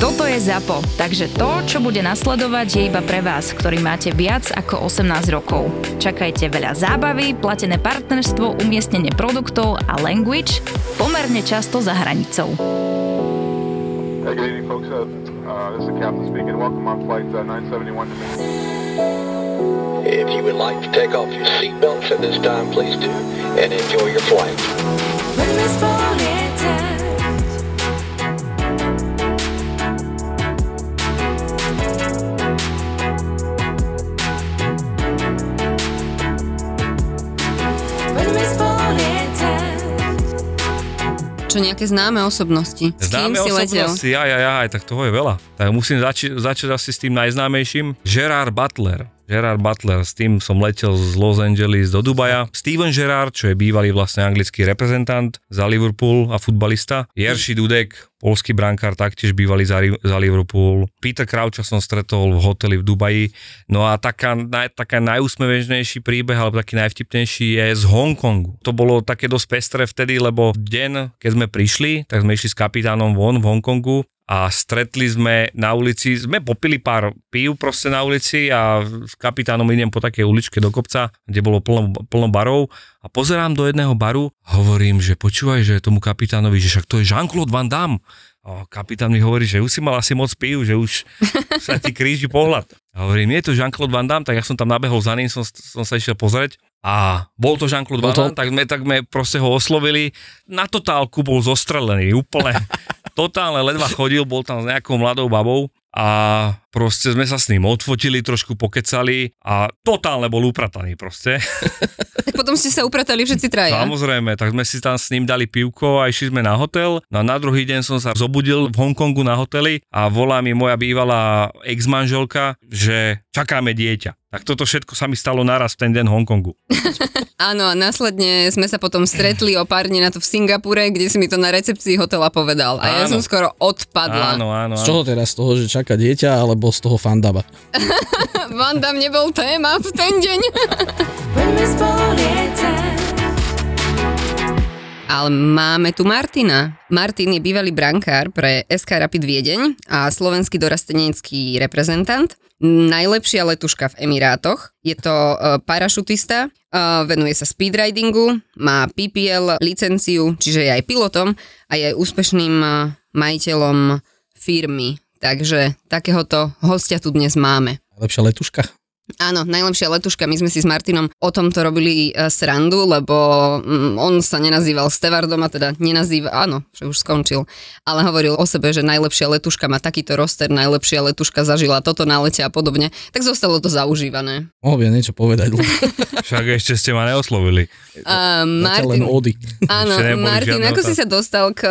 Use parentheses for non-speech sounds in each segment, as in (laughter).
Toto je ZAPO, takže to, čo bude nasledovať, je iba pre vás, ktorý máte viac ako 18 rokov. Čakajte veľa zábavy, platené partnerstvo, umiestnenie produktov a language pomerne často za hranicou. Hey, good evening, folks. Uh, uh, this is the captain speaking. Welcome on flight uh, 971 to If you would like to take off your seatbelts at this time, please do, and enjoy your flight. Čo nejaké známe osobnosti? S kým Známe si letel? osobnosti, aj, aj, aj, tak toho je veľa. Tak musím zači- začať asi s tým najznámejším. Gerard Butler. Gerard Butler, s tým som letel z Los Angeles do Dubaja. Steven Gerrard, čo je bývalý vlastne anglický reprezentant za Liverpool a futbalista. Jerši Dudek, polský brankár, taktiež bývalý za, za Liverpool. Peter Croucha som stretol v hoteli v Dubaji. No a taká, naj, taká najúsmevežnejší príbeh, alebo taký najvtipnejší je z Hongkongu. To bolo také dosť pestré vtedy, lebo deň, keď sme prišli, tak sme išli s kapitánom von v Hongkongu a stretli sme na ulici, sme popili pár pív proste na ulici a s kapitánom idem po takej uličke do kopca, kde bolo plno, plno barov a pozerám do jedného baru a hovorím, že počúvaj, že tomu kapitánovi, že však to je Jean-Claude Van Damme. A kapitán mi hovorí, že už si mal asi moc pív, že už (laughs) sa ti kríži pohľad. A hovorím, je to Jean-Claude Van Damme, tak ja som tam nabehol za ním, som, som sa išiel pozrieť a bol to Jean-Claude Van Damme, tak sme, tak sme proste ho oslovili. Na totálku bol zostrelený, úplne (laughs) totálne ledva chodil, bol tam s nejakou mladou babou a proste sme sa s ním odfotili, trošku pokecali a totálne bol uprataný proste. (laughs) Tak potom ste sa upratali všetci traja. Samozrejme, tak sme si tam s ním dali pivko a išli sme na hotel. No a na druhý deň som sa zobudil v Hongkongu na hoteli a volá mi moja bývalá ex-manželka, že čakáme dieťa. Tak toto všetko sa mi stalo naraz v ten deň Hongkongu. (laughs) Áno, a následne sme sa potom stretli o pár dní na to v Singapure, kde si mi to na recepcii hotela povedal. A ja Áno. som skoro odpadla. Áno, áno, Z áno. čoho teraz? Z toho, že čaká dieťa, alebo z toho fandaba? (laughs) Van Damme nebol téma v ten deň. Ale máme tu Martina. Martin je bývalý brankár pre SK Rapid Viedeň a slovenský dorastenecký reprezentant. Najlepšia letuška v Emirátoch. Je to uh, parašutista, uh, venuje sa speedridingu, má PPL licenciu, čiže je aj pilotom a je aj úspešným uh, majiteľom firmy. Takže takéhoto hostia tu dnes máme. Lepšia letuška? Áno, najlepšia letuška. My sme si s Martinom o tomto robili e, srandu, lebo mm, on sa nenazýval Stevardom a teda nenazýva, áno, že už skončil, ale hovoril o sebe, že najlepšia letuška má takýto roster, najlepšia letuška zažila toto na lete a podobne. Tak zostalo to zaužívané. Mohol by niečo povedať, (laughs) Však ešte ste ma neoslovili. Len Martin, ódy. áno, Martin, ako si sa dostal k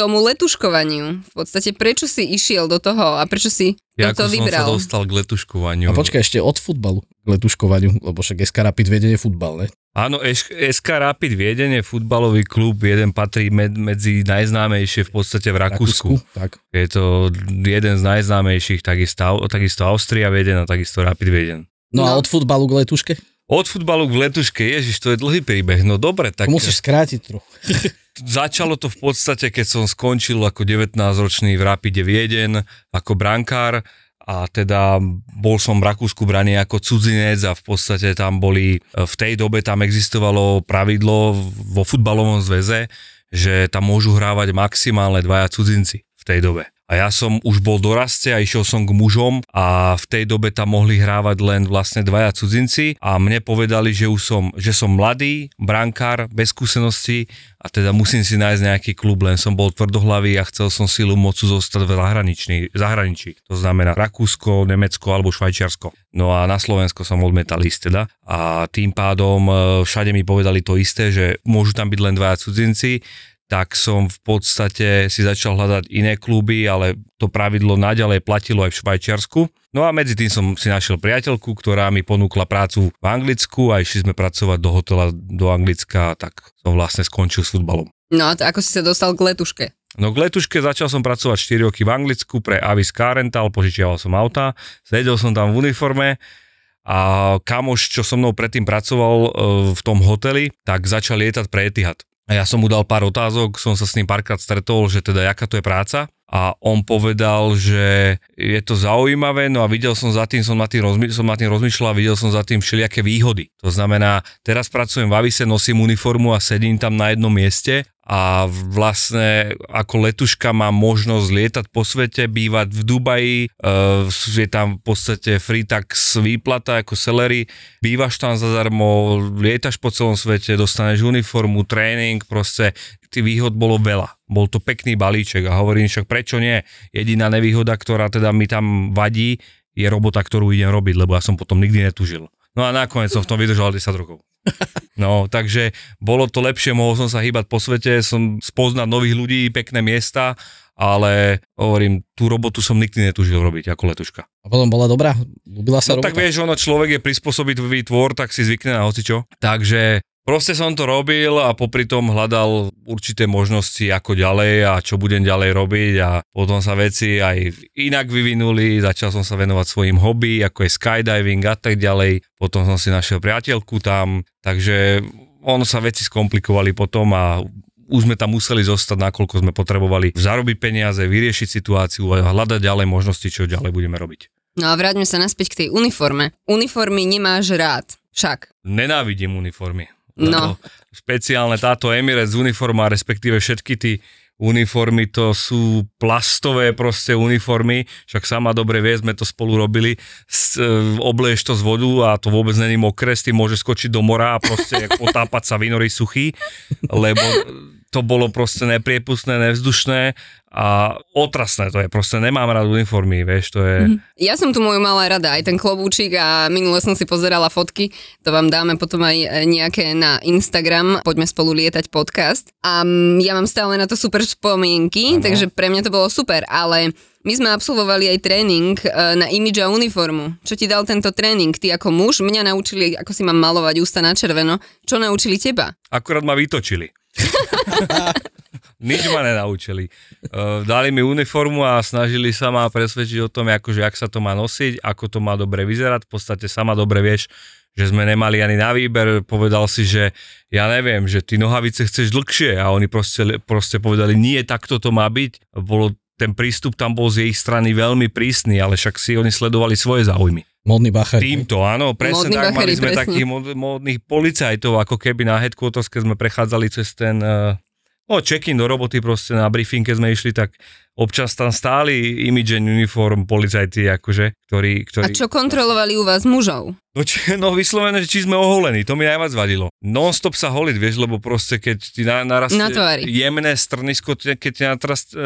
tomu letuškovaniu? V podstate prečo si išiel do toho a prečo si Ja toto ako som sa vybral? dostal k letuškovaniu. A počkaj ešte od futbalu k letuškovaniu, lebo však SK Rapid Viedeň je futbal, ne? Áno, SK Rapid Viedeň je futbalový klub, jeden patrí med, medzi najznámejšie v podstate v Rakúsku. Tak. Je to jeden z najznámejších, takisto, takisto Austria Viedeň a takisto Rapid Viedeň. No, a No. od futbalu k letuške? Od futbalu k letuške, ježiš, to je dlhý príbeh. No dobre, tak musíš skrátiť trochu. (laughs) začalo to v podstate, keď som skončil ako 19-ročný v Rapide Viedeň, ako brankár a teda bol som v Rakúsku braný ako cudzinec a v podstate tam boli, v tej dobe tam existovalo pravidlo vo futbalovom zväze, že tam môžu hrávať maximálne dvaja cudzinci v tej dobe. A ja som už bol doraste a išiel som k mužom a v tej dobe tam mohli hrávať len vlastne dvaja cudzinci a mne povedali, že už som, že som mladý, brankár, bez skúsenosti a teda musím si nájsť nejaký klub, len som bol tvrdohlavý a chcel som silu mocu zostať v zahraničí. To znamená Rakúsko, Nemecko alebo Švajčiarsko. No a na Slovensko som odmetal ísť teda a tým pádom e, všade mi povedali to isté, že môžu tam byť len dvaja cudzinci, tak som v podstate si začal hľadať iné kluby, ale to pravidlo naďalej platilo aj v Švajčiarsku. No a medzi tým som si našiel priateľku, ktorá mi ponúkla prácu v Anglicku a išli sme pracovať do hotela do Anglicka, tak som vlastne skončil s futbalom. No a to, ako si sa dostal k letuške? No k letuške začal som pracovať 4 roky v Anglicku pre Avis Car Rental, požičiaval som auta, sedel som tam v uniforme a kamoš, čo so mnou predtým pracoval e, v tom hoteli, tak začal lietať pre Etihad. A ja som mu dal pár otázok, som sa s ním párkrát stretol, že teda jaká to je práca a on povedal, že je to zaujímavé, no a videl som za tým, som nad tým, rozmy, som nad tým rozmýšľal a videl som za tým všelijaké výhody. To znamená, teraz pracujem v Avise, nosím uniformu a sedím tam na jednom mieste a vlastne ako letuška mám možnosť lietať po svete, bývať v Dubaji, uh, je tam v podstate free tax výplata ako celery, bývaš tam zadarmo, lietaš po celom svete, dostaneš uniformu, tréning, proste tých výhod bolo veľa. Bol to pekný balíček a hovorím však prečo nie. Jediná nevýhoda, ktorá teda mi tam vadí, je robota, ktorú idem robiť, lebo ja som potom nikdy netužil. No a nakoniec som v tom vydržal 10 rokov. No, takže bolo to lepšie, mohol som sa hýbať po svete, som spoznať nových ľudí, pekné miesta, ale hovorím, tú robotu som nikdy netužil robiť ako letuška. A potom bola dobrá? Ľúbila sa No robota? tak vieš, ono človek je prispôsobivý tvor, tak si zvykne na hocičo. Takže proste som to robil a popri tom hľadal určité možnosti, ako ďalej a čo budem ďalej robiť a potom sa veci aj inak vyvinuli, začal som sa venovať svojim hobby, ako je skydiving a tak ďalej. Potom som si našiel priateľku tam, takže ono sa veci skomplikovali potom a už sme tam museli zostať, nakoľko sme potrebovali zarobiť peniaze, vyriešiť situáciu a hľadať ďalej možnosti, čo ďalej budeme robiť. No a vráťme sa naspäť k tej uniforme. Uniformy nemáš rád, však. Nenávidím uniformy. No. Špeciálne táto Emirates uniforma, respektíve všetky tí uniformy, to sú plastové proste uniformy, však sama dobre vie, sme to spolu robili, s, e, oblieš to z vodu a to vôbec není mokré, s môže skočiť do mora a proste (laughs) potápať sa vynorí suchý, lebo to bolo proste nepriepustné, nevzdušné a otrasné to je, proste nemám rád uniformy, vieš, to je... Ja som tu moju mala rada, aj ten klobúčik a minule som si pozerala fotky, to vám dáme potom aj e, nejaké na Instagram, poďme spolu lietať podcast. A ja mám stále na to super spomienky, Áno. takže pre mňa to bolo super, ale my sme absolvovali aj tréning e, na imidž a uniformu. Čo ti dal tento tréning? Ty ako muž, mňa naučili, ako si mám malovať ústa na červeno. Čo naučili teba? Akurát ma vytočili. (laughs) Nič ma nenaučili. Uh, dali mi uniformu a snažili sa ma presvedčiť o tom, akože, ak sa to má nosiť, ako to má dobre vyzerať. V podstate sama dobre vieš, že sme nemali ani na výber. Povedal si, že ja neviem, že ty nohavice chceš dlhšie a oni proste, proste povedali, nie, takto to má byť. Bolo, ten prístup tam bol z ich strany veľmi prísny, ale však si oni sledovali svoje záujmy. Módny bachar. Týmto, áno, presne Módni tak. bacheri, Mali sme presne. takých módnych policajtov, ako keby na headquarters, keď sme prechádzali cez ten uh, no, check-in do roboty, proste na briefing, keď sme išli, tak občas tam stáli and uniform policajti, akože, ktorí... ktorí A čo kontrolovali u vás mužov? No, či, no vyslovené, že či sme oholení, to mi najviac vadilo. Non-stop sa holiť, vieš, lebo proste keď ti na, narastie Na tvári. jemné strnisko, keď ti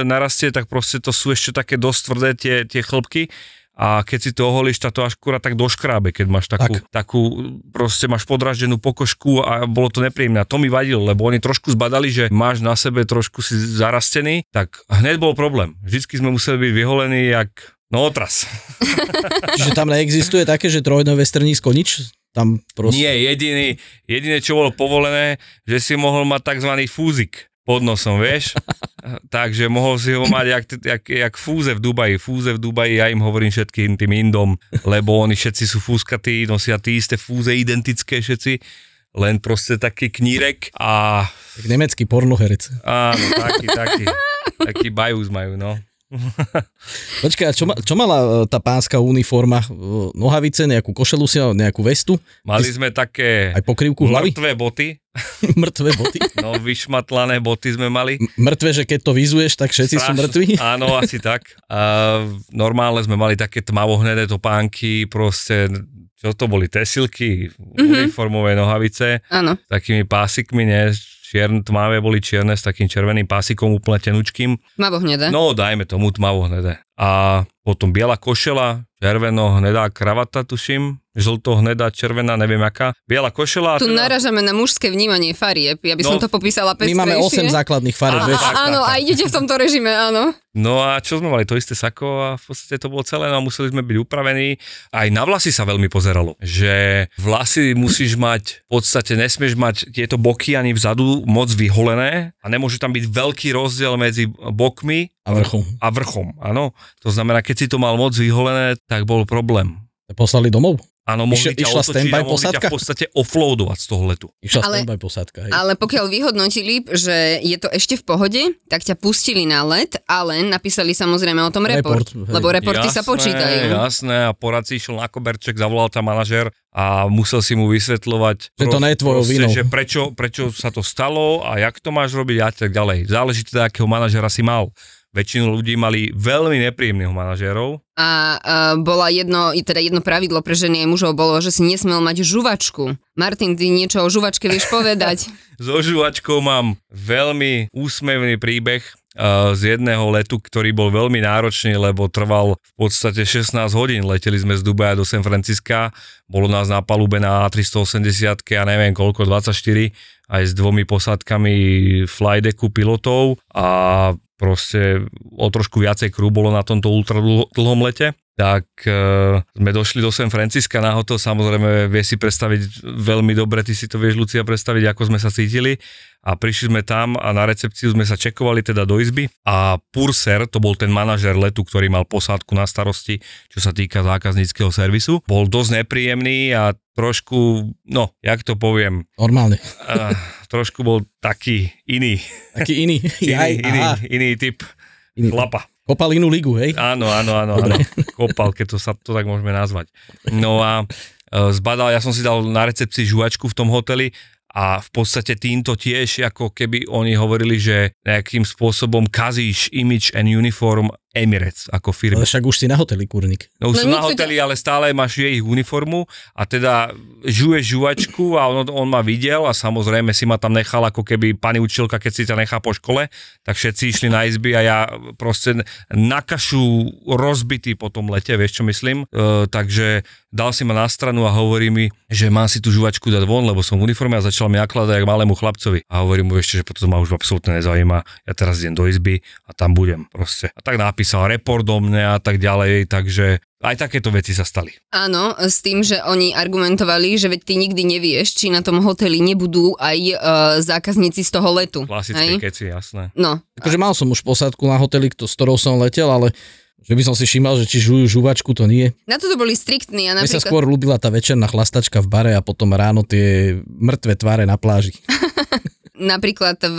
narastie, tak proste to sú ešte také dosť tvrdé tie, tie chlpky a keď si to oholíš, tak to až kurá tak doškrábe, keď máš takú, Tak. takú, proste máš podraždenú pokožku a bolo to nepríjemné. A to mi vadilo, lebo oni trošku zbadali, že máš na sebe trošku si zarastený, tak hneď bol problém. Vždycky sme museli byť vyholení jak no otras. (laughs) Čiže tam neexistuje také, že trojnové strnísko nič? Tam proste... Nie, jediný, jediné, čo bolo povolené, že si mohol mať tzv. fúzik pod nosom, vieš? (laughs) Takže mohol si ho mať jak, jak, jak fúze v Dubaji. Fúze v Dubaji, ja im hovorím všetkým tým Indom, lebo oni všetci sú fúskatí, nosia tie isté fúze, identické všetci, len proste taký knírek a Tak nemecký pornoherec. áno, taký, taký, taký bajúz majú, no. (laughs) Počkaj, čo, ma, čo mala e, tá pánska uniforma? E, Nohavice, nejakú košelu si nejakú vestu? Mali sme také Aj pokrývku hlavy? mŕtve boty, (laughs) Mŕtve boty? (laughs) no vyšmatlané boty sme mali. M- Mŕtve, že keď to vyzuješ, tak všetci sú Strašne- mŕtvi? Áno, asi tak. A normálne sme mali také tmavohnedé topánky, proste, čo to boli, tesilky, mm-hmm. uniformové nohavice, Áno. takými pásikmi, ne, čierne, tmavé boli čierne s takým červeným pásikom úplne tenučkým. Mavo hnedé. No, dajme tomu tmavohnedé. A potom biela košela, červeno, hnedá kravata, tuším, žlto, hnedá, červená, neviem aká. Biela košela. a Tu teda- naražame na mužské vnímanie farieb. Ja by som No, to popísala My pestrejšie. máme 8 základných farieb, vieš. áno, tak, a idete v tomto režime, áno. No a čo sme mali, to isté sako a v podstate to bolo celé, no a museli sme byť upravení. Aj na vlasy sa veľmi pozeralo, že vlasy musíš mať, v podstate nesmieš mať tieto boky ani vzadu moc vyholené a nemôže tam byť veľký rozdiel medzi bokmi A vrchom. a vrchom, áno. To znamená, keď si to mal moc vyholené, tak bol problém. Poslali domov? Áno, mohli ťa išla otočiť standby posádka? v podstate offloadovať z toho letu. Išla Ale- standby posádka, hej. Ale pokiaľ vyhodnotili, že je to ešte v pohode, tak ťa pustili na let, ale napísali samozrejme o tom report. Report, hej. lebo reporty sa počítajú. Jasné, a poradci išiel na koberček, zavolal tam manažér a musel si mu vysvetľovať, Že to nie je tvojou vinou. že prečo, prečo sa to stalo a jak to máš robiť a tak ďalej. Záleží teda, akého manažéra si mal. Väčšinu ľudí mali veľmi nepríjemných manažérov. A uh, bola jedno, teda jedno pravidlo pre ženy aj mužov bolo, že si nesmel mať žuvačku. Martin, ty niečo o žuvačke vieš povedať? (laughs) So žuvačkou mám veľmi úsmevný príbeh z jedného letu, ktorý bol veľmi náročný, lebo trval v podstate 16 hodín. Leteli sme z Dubaja do San Francisca, bolo nás na palube na A380 a neviem koľko, 24, aj s dvomi posádkami flydecku pilotov a proste o trošku viacej crew bolo na tomto ultra dlho- dlhom lete. Tak e, sme došli do San Francisca na hotel, samozrejme vie si predstaviť veľmi dobre, ty si to vieš Lucia predstaviť, ako sme sa cítili. A prišli sme tam a na recepciu sme sa čekovali teda do izby. A Purser, to bol ten manažer letu, ktorý mal posádku na starosti, čo sa týka zákazníckého servisu, bol dosť nepríjemný a trošku, no, jak to poviem, Normálne. uh, trošku bol taký iný, Taký iný. (laughs) Jaj, iný, iný, aha. iný typ Iný. chlapa. Kopal inú ligu, hej? Áno, áno, áno, áno. Kopal, keď to sa to tak môžeme nazvať. No a e, zbadal, ja som si dal na recepcii žuvačku v tom hoteli a v podstate týmto tiež, ako keby oni hovorili, že nejakým spôsobom kazíš image and uniform Emirates ako firmy. Ale však už si na hoteli, kurník. No už No sú na hoteli, ale stále máš jej uniformu a teda žuješ žuvačku a on, on ma videl a samozrejme si ma tam nechal ako keby pani učiteľka, keď si ťa nechá po škole, tak všetci išli na izby a ja proste na kašu rozbitý po tom lete, vieš čo myslím. E, takže dal si ma na stranu a hovorí mi, že má si tú žuvačku dať von, lebo som v uniforme a začal mi nakladať jak malému chlapcovi. A hovorím mu ešte, že potom ma už absolútne nezaujíma, ja teraz idem do izby a tam budem proste. A tak napísal report do mňa a tak ďalej, takže aj takéto veci sa stali. Áno, s tým, že oni argumentovali, že veď ty nikdy nevieš, či na tom hoteli nebudú aj uh, zákazníci z toho letu. Klasické hej? keci, jasné. No, Akože mal som už posádku na hoteli, kto- s ktorou som letel, ale že by som si všímal, že či žujú žuvačku, to nie. na toto boli striktní a Mne sa napríklad... skôr ľúbila tá večerná chlastačka v bare a potom ráno tie mŕtve tváre na pláži. (laughs) Napríklad v,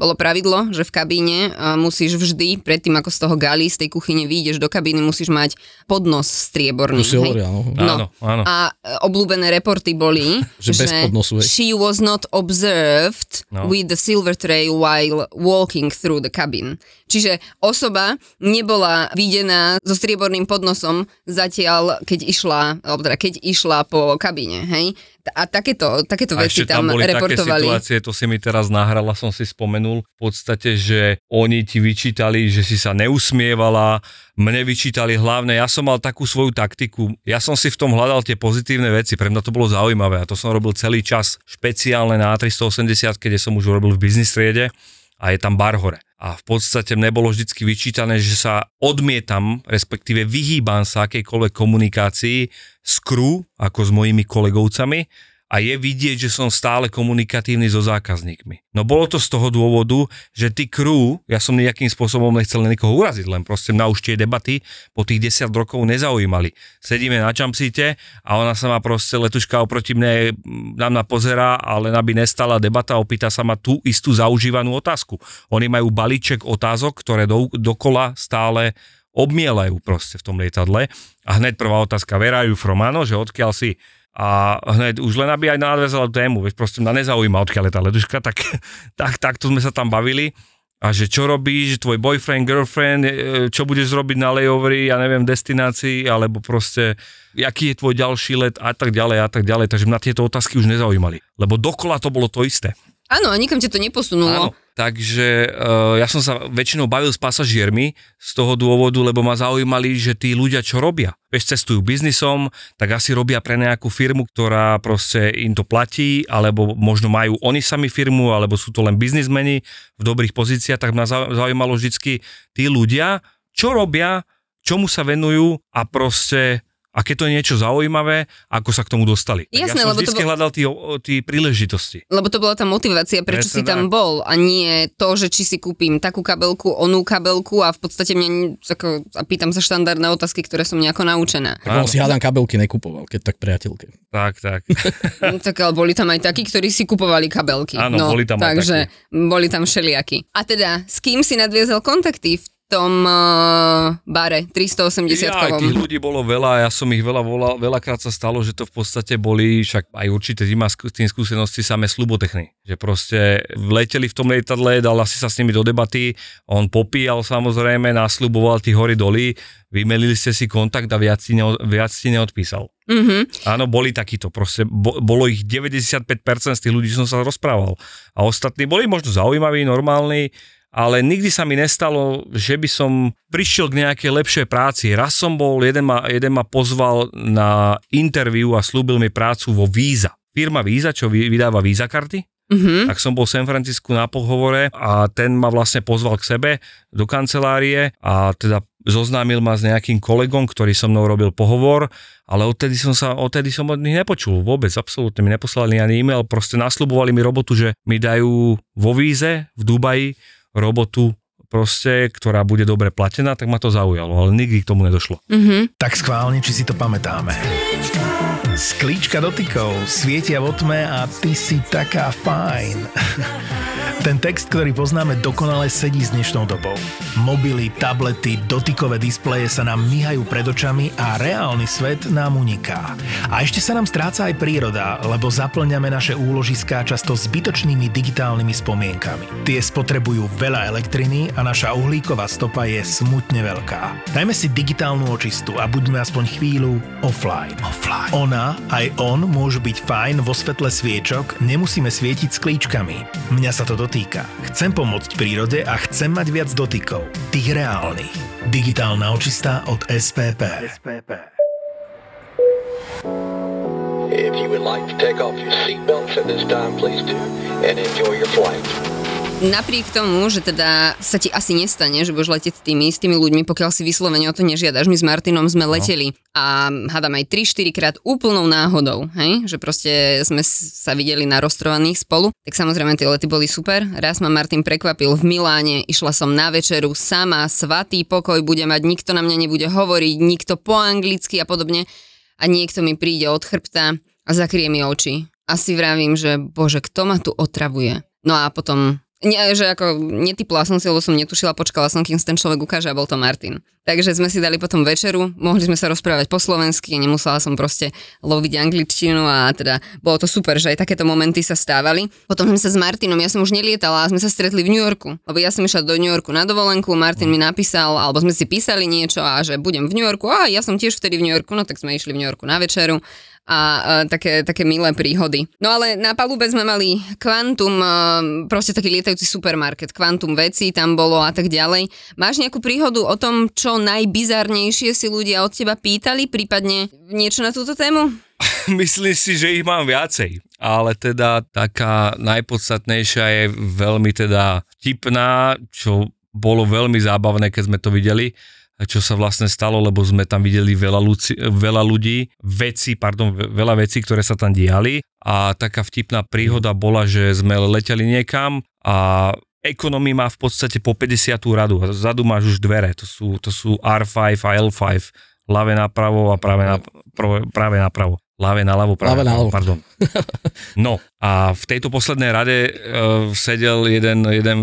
bolo pravidlo, že v kabíne uh, musíš vždy, predtým ako z toho gali, z tej kuchyne vyjdeš do kabíny, musíš mať podnos strieborný. To si hovoril, áno. No. Áno, áno. A e, obľúbené reporty boli, (laughs) Že bez podnosu, hej. she was not observed No. with the silver tray while walking through the cabin. Čiže osoba nebola videná so strieborným podnosom zatiaľ, keď išla, alebo teda keď išla po kabíne, hej? A takéto, takéto A veci tam tam, boli také reportovali. situácie, to si mi teraz nahrala, som si spomenul, v podstate, že oni ti vyčítali, že si sa neusmievala, mne vyčítali hlavne, ja som mal takú svoju taktiku, ja som si v tom hľadal tie pozitívne veci, pre mňa to bolo zaujímavé a to som robil celý čas, špeciálne na A380, keď som už robil v biznis triede a je tam bar hore. A v podstate mne bolo vždycky vyčítané, že sa odmietam, respektíve vyhýbam sa akejkoľvek komunikácii s crew, ako s mojimi kolegovcami a je vidieť, že som stále komunikatívny so zákazníkmi. No bolo to z toho dôvodu, že ty crew, ja som nejakým spôsobom nechcel nikoho uraziť, len proste mňa už tie debaty po tých 10 rokov nezaujímali. Sedíme na čamsíte a ona sa ma proste letuška oproti mne mm, na mňa pozerá, ale aby nestala debata, opýta sa ma tú istú zaužívanú otázku. Oni majú balíček otázok, ktoré do, dokola stále obmielajú proste v tom lietadle. A hneď prvá otázka, where are you from, áno, že odkiaľ si? A hneď už len aby aj nadväzala tému, veď proste mňa nezaujíma, odkiaľ je tá letuška, (laughs) tak, tak takto sme sa tam bavili. A že čo robíš, tvoj boyfriend, girlfriend, e, čo budeš robiť na layoveri, ja neviem, destinácii, alebo proste, aký je tvoj ďalší let a tak ďalej a tak ďalej. Takže mňa tieto otázky už nezaujímali. Lebo dokola to bolo to isté. Áno, a nikam ťa to neposunulo. Áno, takže uh, ja som sa väčšinou bavil s pasažiermi z toho dôvodu, lebo ma zaujímali, že tí ľudia čo robia. Vieš, cestujú biznisom, tak asi robia pre nejakú firmu, ktorá proste im to platí, alebo možno majú oni sami firmu, alebo sú to len biznismeni v dobrých pozíciách, tak ma zau- zaujímalo vždycky tí ľudia, čo robia, čomu sa venujú a proste a keď to je niečo zaujímavé, ako sa k tomu dostali. Jasné, ja som lebo to vždycky bol- hľadal tí príležitosti. Lebo to bola tá motivácia, prečo si Presne tam tak. bol a nie to, že či si kúpim takú kabelku, onú kabelku a v podstate mňa ako, a pýtam sa štandardné otázky, ktoré som nejako naučená. Tak on si hádam kabelky nekupoval, keď tak priateľke. Tak, tak. (laughs) No, tak ale boli tam aj takí, ktorí si kupovali kabelky. Áno, no, boli tam aj Takže boli tam všelijakí. A teda, s kým si nadviezal kontakty v tom uh, bare 380 Ja, tých ľudí bolo veľa, ja som ich veľa, veľa, veľakrát sa stalo, že to v podstate boli, však aj určite ty má tým skúsenosti samé slubotechny. Že proste leteli v tom lietadle, dal asi sa s nimi do debaty, on popíjal samozrejme, nasľuboval tí hory doly, vymelili ste si kontakt a viac ti, neo, viac ti neodpísal. Mhm. Áno, boli takíto, proste bo, bolo ich 95% z tých ľudí, som sa rozprával. A ostatní boli možno zaujímaví, normálni, ale nikdy sa mi nestalo, že by som prišiel k nejakej lepšej práci. Raz som bol, jeden ma, jeden ma pozval na interviu a slúbil mi prácu vo Visa. Firma Visa, čo vy- vydáva Visa karty. Mhm. Tak som bol v San Francisku na pohovore a ten ma vlastne pozval k sebe do kancelárie a teda zoznámil ma s nejakým kolegom, ktorý so mnou robil pohovor, ale odtedy som sa, odtedy som od nich nepočul vôbec, absolútne mi neposlali ani e-mail, proste nasľubovali mi robotu, že mi dajú vo víze v Dubaji robotu proste, ktorá bude dobre platená, tak ma to zaujalo, ale nikdy k tomu nedošlo. Mhm. Tak schválne, či si to pamätáme. Sklíčka dotykov, svietia vo tme a ty si taká fajn. (laughs) Ten text, ktorý poznáme, dokonale sedí s dnešnou dobou. Mobily, tablety, dotykové displeje sa nám myhajú pred očami a reálny svet nám uniká. A ešte sa nám stráca aj príroda, lebo zaplňame naše úložiská často zbytočnými digitálnymi spomienkami. Tie spotrebujú veľa elektriny a naša uhlíková stopa je smutne veľká. Dajme si digitálnu očistu a buďme aspoň chvíľu offline. offline. Ona aj on môžu byť fajn vo svetle sviečok, nemusíme svietiť s klíčkami. Mňa sa to dotýka. Chcem pomôcť prírode a chcem mať viac dotykov. Tých reálnych. Digitálna očista od SPP. SPP. If you would like to take off your seatbelts at this time, please do, and enjoy your flight. Napriek tomu, že teda sa ti asi nestane, že budeš letieť s tými istými ľuďmi, pokiaľ si vyslovene o to nežiadaš. My s Martinom sme leteli a hádam aj 3-4 krát úplnou náhodou, hej? že proste sme s- sa videli na roztrovaných spolu. Tak samozrejme tie lety boli super. Raz ma Martin prekvapil v Miláne, išla som na večeru sama, svatý pokoj bude mať, nikto na mňa nebude hovoriť, nikto po anglicky a podobne. A niekto mi príde od chrbta a zakrie mi oči. A si vravím, že bože, kto ma tu otravuje? No a potom nie, že ako netypla som si, lebo som netušila, počkala som, kým ten človek ukáže a bol to Martin. Takže sme si dali potom večeru, mohli sme sa rozprávať po slovensky, nemusela som proste loviť angličtinu a teda bolo to super, že aj takéto momenty sa stávali. Potom sme sa s Martinom, ja som už nelietala a sme sa stretli v New Yorku, lebo ja som išla do New Yorku na dovolenku, Martin mi napísal, alebo sme si písali niečo a že budem v New Yorku a ja som tiež vtedy v New Yorku, no tak sme išli v New Yorku na večeru a e, také, také milé príhody. No ale na palube sme mali kvantum, proste taký lietajúci supermarket, kvantum veci tam bolo a tak ďalej. Máš nejakú príhodu o tom, čo najbizarnejšie si ľudia od teba pýtali, prípadne niečo na túto tému? (laughs) Myslím si, že ich mám viacej, ale teda taká najpodstatnejšia je veľmi teda vtipná, čo bolo veľmi zábavné, keď sme to videli, čo sa vlastne stalo, lebo sme tam videli veľa, ľudí, veľa ľudí, veci, pardon, ve- veľa vecí, ktoré sa tam diali a taká vtipná príhoda bola, že sme leteli niekam a Economy má v podstate po 50 radu. Zadu máš už dvere, to sú, to sú R5 a L5. Ľavé napravo a práve, na, práve, napravo. Ľavé naľavo, práve Ľavé naľavo. Pardon. (laughs) No a v tejto poslednej rade uh, sedel jeden, jeden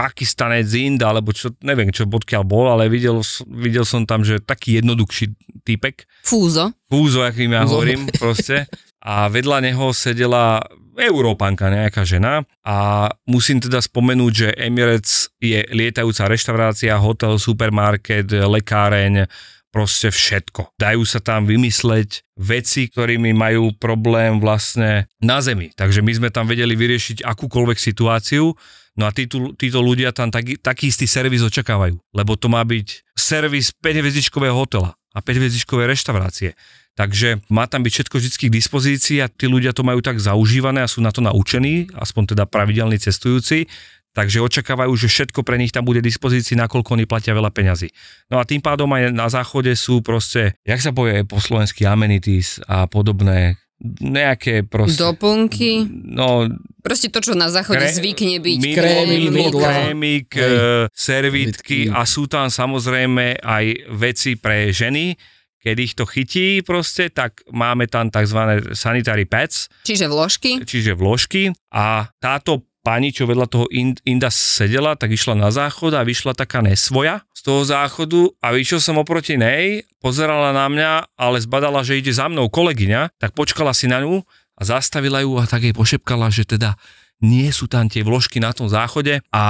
Pakistanec z Inda, alebo čo, neviem, čo odkiaľ bol, ale videl, videl som tam, že taký jednoduchší typek, Fúzo. Fúzo, akým ja Fúzo. hovorím proste. A vedľa neho sedela Európanka, nejaká žena a musím teda spomenúť, že Emirates je lietajúca reštaurácia, hotel, supermarket, lekáreň, proste všetko. Dajú sa tam vymysleť veci, ktorými majú problém vlastne na zemi. Takže my sme tam vedeli vyriešiť akúkoľvek situáciu, no a títo, títo ľudia tam taký, taký istý servis očakávajú, lebo to má byť servis 5-hviezdičkového hotela a 5-hviezdičkovej reštaurácie. Takže má tam byť všetko vždy k dispozícii a tí ľudia to majú tak zaužívané a sú na to naučení, aspoň teda pravidelní cestujúci, takže očakávajú, že všetko pre nich tam bude dispozícii, nakoľko oni platia veľa peňazí. No a tým pádom aj na záchode sú proste, jak sa povie po slovensky, amenities a podobné nejaké proste... Doplnky. No, Proste to, čo na záchode Kré- zvykne byť. Mydlo, Krémy, mydla. krémik, Hej. e, servítky Servítky. a sú tam samozrejme aj veci pre ženy, keď ich to chytí proste, tak máme tam tzv. sanitary pads, Čiže vložky. čiže vložky a táto pani, čo vedľa toho In- Inda sedela, tak išla na záchod a vyšla taká nesvoja z toho záchodu a vyšiel som oproti nej, pozerala na mňa, ale zbadala, že ide za mnou kolegyňa, tak počkala si na ňu a zastavila ju a tak jej pošepkala, že teda nie sú tam tie vložky na tom záchode a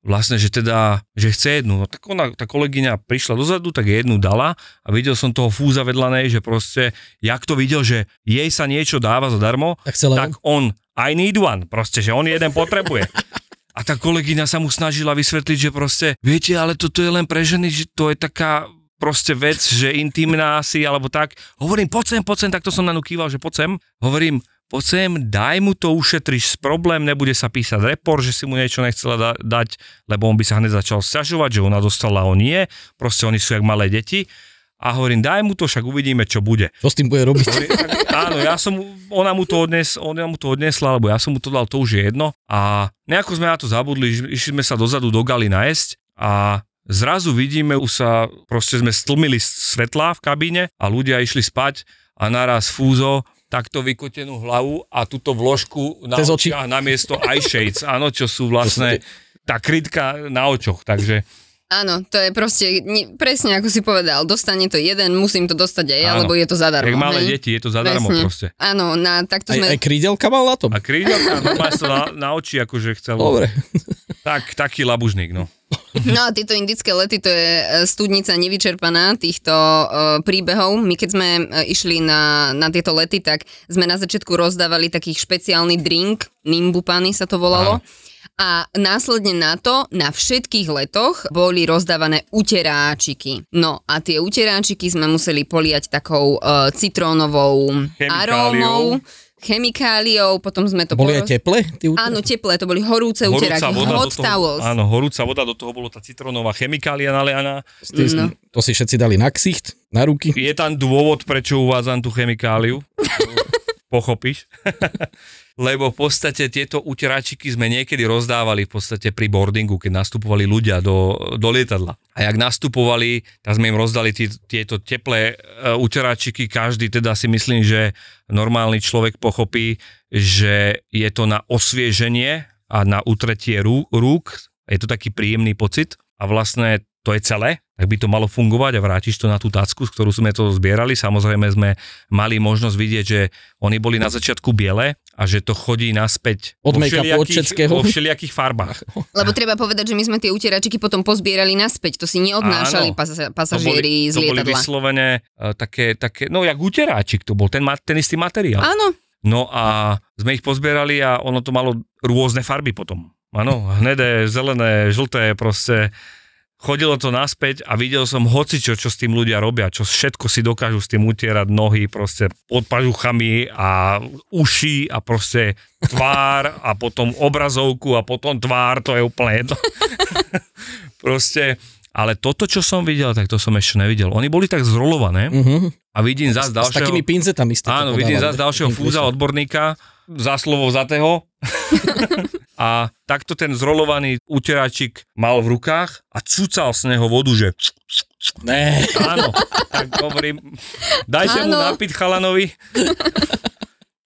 vlastne, že teda, že chce jednu. No tak ona, tá kolegyňa prišla dozadu, tak jednu dala a videl som toho fúza vedľa nej, že proste, jak to videl, že jej sa niečo dáva zadarmo, Tak tak on, I need one, proste, že on jeden potrebuje. (laughs) A tá kolegyňa sa mu snažila vysvetliť, že proste, viete, ale toto je len pre ženy, že to je taká proste vec, že intimná asi, alebo tak. Hovorím, poď sem, poď sem, tak to som na ňu kýval, že poď sem. Hovorím, poď sem, daj mu to, ušetriš problém, nebude sa písať report, že si mu niečo nechcela da- dať, lebo on by sa hneď začal sťažovať, že ona dostala, on nie. Proste oni sú jak malé deti. A hovorím, daj mu to, však uvidíme, čo bude. Čo s tým bude robiť? Hovorím, tak, áno, ja som, ona mu to odnes, ona mu to odnesla, alebo ja som mu to dal, to už je jedno. A nejako sme na to zabudli, iš- išli sme sa dozadu do Gali najesť a zrazu vidíme, už sa, proste sme stlmili svetla v kabíne a ľudia išli spať a naraz fúzo takto vykotenú hlavu a túto vložku na Cez oči. očiach namiesto eye shades, áno, čo sú vlastne tá krytka na očoch, takže Áno, to je proste, ne, presne ako si povedal, dostane to jeden, musím to dostať aj ja, lebo je to zadarmo. jak malé hej? deti, je to zadarmo Presne. proste. Áno, na, takto Aj, sme... aj krídelka mal na tom? A krídelka, normálne sa na, na oči akože chcelo. Dobre. Tak, taký labužník, no. No a tieto indické lety, to je e, studnica nevyčerpaná týchto uh, príbehov. My keď sme e, išli na, na tieto lety, tak sme na začiatku rozdávali takých špeciálny drink, nimbupany sa to volalo. A následne na to, na všetkých letoch, boli rozdávané uteráčiky. No a tie uteráčiky sme museli poliať takou uh, citrónovou arómou, chemikáliou, potom sme to Boli poroz- aj teple? Áno, teplé, to boli horúce uteráky, hot toho, towels. áno, horúca voda, do toho bolo tá citrónová chemikália nalianá. No. To si všetci dali na ksicht, na ruky. Je tam dôvod, prečo uvádzam tú chemikáliu. (laughs) Pochopíš? (laughs) Lebo v podstate tieto uteráčiky sme niekedy rozdávali v podstate pri boardingu, keď nastupovali ľudia do, do lietadla. A jak nastupovali, tak sme im rozdali tí, tieto teplé e, uteráčiky. Každý teda si myslím, že normálny človek pochopí, že je to na osvieženie a na utretie rú, rúk. Je to taký príjemný pocit a vlastne to je celé, tak by to malo fungovať a vrátiš to na tú tacku, z ktorú sme to zbierali. Samozrejme sme mali možnosť vidieť, že oni boli na začiatku biele a že to chodí naspäť Od vo od všelijakých- všetkého. vo všelijakých farbách. (laughs) Lebo treba povedať, že my sme tie utieračiky potom pozbierali naspäť, to si neodnášali Áno. pas- To boli, pasažieri z to boli lietadla. vyslovene uh, také, také, no jak uteráčik to bol, ten, ma- ten istý materiál. Áno, No a sme ich pozbierali a ono to malo rôzne farby potom. Áno, hnedé, zelené, žlté, proste chodilo to naspäť a videl som hocičo, čo s tým ľudia robia, čo všetko si dokážu s tým utierať nohy, proste pod pažuchami a uši a proste tvár a potom obrazovku a potom tvár, to je úplne jedno. (laughs) proste, ale toto, čo som videl, tak to som ešte nevidel. Oni boli tak zrolované Uh-huh. a vidím zase S ďalšieho... takými pinzetami ste Áno, vidím zase ďalšieho fúza odborníka, za slovo zatého. (laughs) a takto ten zrolovaný uteráčik mal v rukách a cucal z neho vodu, že Ne. áno. tak hovorím, dajte mu napiť chalanovi.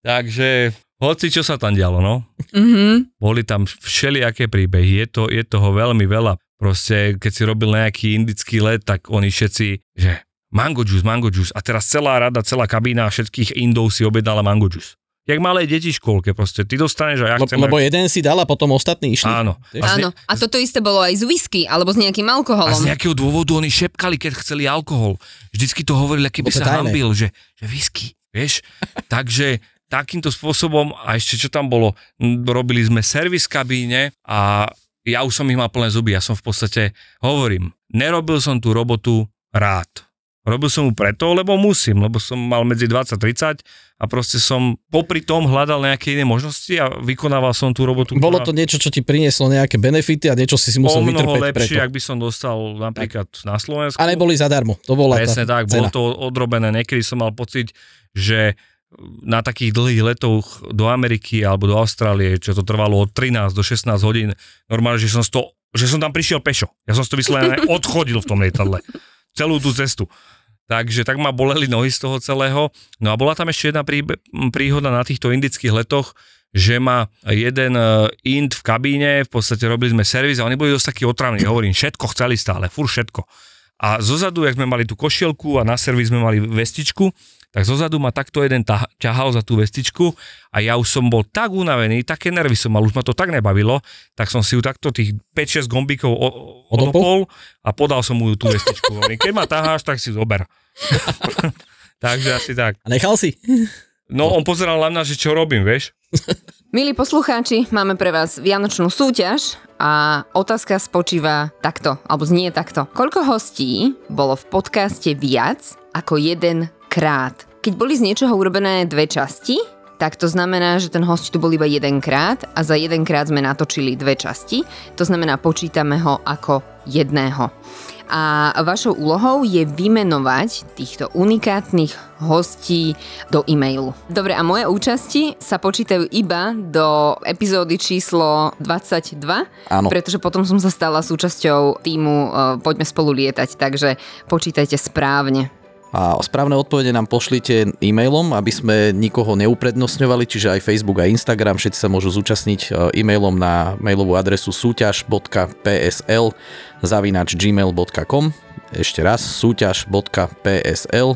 Takže hoci čo sa tam dialo, no. mhm. Boli tam všelijaké príbehy, je, to, je toho veľmi veľa. Proste, keď si robil nejaký indický let, tak oni všetci, že mango juice, mango juice. A teraz celá rada, celá kabína všetkých Indov si objednala mango juice. Jak malé deti v škôlke proste. Ty dostaneš a ja chcem... Lebo jeden si dal a potom ostatní išli. Áno. A z ne- Áno, a toto isté bolo aj z whisky, alebo s nejakým A alkoholom. z nejakého dôvodu oni šepkali, keď chceli alkohol. Vždycky to hovorili, keby sa tajné. hambil, že, že whisky, vieš. (laughs) Takže takýmto spôsobom, a ešte čo tam bolo, robili sme servis v kabíne a ja už som ich mal plné zuby. Ja som v podstate, hovorím, nerobil som tú robotu rád. Robil som ju preto, lebo musím, lebo som mal medzi 20 a 30 a proste som popri tom hľadal nejaké iné možnosti a vykonával som tú robotu. Bolo to niečo, čo ti prinieslo nejaké benefity a niečo si si musel o mnoho vytrpeť lepšie, preto. ak by som dostal napríklad na Slovensku. A neboli zadarmo. To bola Presne tá tak, cena. bolo to odrobené. Niekedy som mal pocit, že na takých dlhých letoch do Ameriky alebo do Austrálie, čo to trvalo od 13 do 16 hodín, normálne, že som, to, že som tam prišiel pešo. Ja som to vyslovene (laughs) odchodil v tom lietadle. Celú tú cestu. Takže tak ma boleli nohy z toho celého. No a bola tam ešte jedna príhoda na týchto indických letoch, že ma jeden e, Ind v kabíne, v podstate robili sme servis a oni boli dosť takí otravní. Hovorím, všetko chceli stále, fur všetko. A zozadu, jak sme mali tú košielku a na servis sme mali vestičku, tak zozadu ma takto jeden tah- ťahal za tú vestičku a ja už som bol tak unavený, také nervy som mal, už ma to tak nebavilo, tak som si ju takto tých 5-6 gombíkov o- Odopol? a podal som mu tú vestičku. Keď ma taháš, tak si zober. (laughs) Takže asi tak. A nechal si? No on pozeral na mňa, že čo robím, vieš? (laughs) Milí poslucháči, máme pre vás vianočnú súťaž a otázka spočíva takto, alebo znie takto. Koľko hostí bolo v podcaste viac ako jeden krát? Keď boli z niečoho urobené dve časti, tak to znamená, že ten host tu bol iba jedenkrát a za jedenkrát sme natočili dve časti. To znamená, počítame ho ako jedného. A vašou úlohou je vymenovať týchto unikátnych hostí do e-mailu. Dobre, a moje účasti sa počítajú iba do epizódy číslo 22, Áno. pretože potom som sa stala súčasťou týmu uh, Poďme spolu lietať, takže počítajte správne. A správne odpovede nám pošlite e-mailom, aby sme nikoho neuprednostňovali, čiže aj Facebook a Instagram, všetci sa môžu zúčastniť e, e-mailom na mailovú adresu súťaž.psl zavinač gmail.com ešte raz súťaž.psl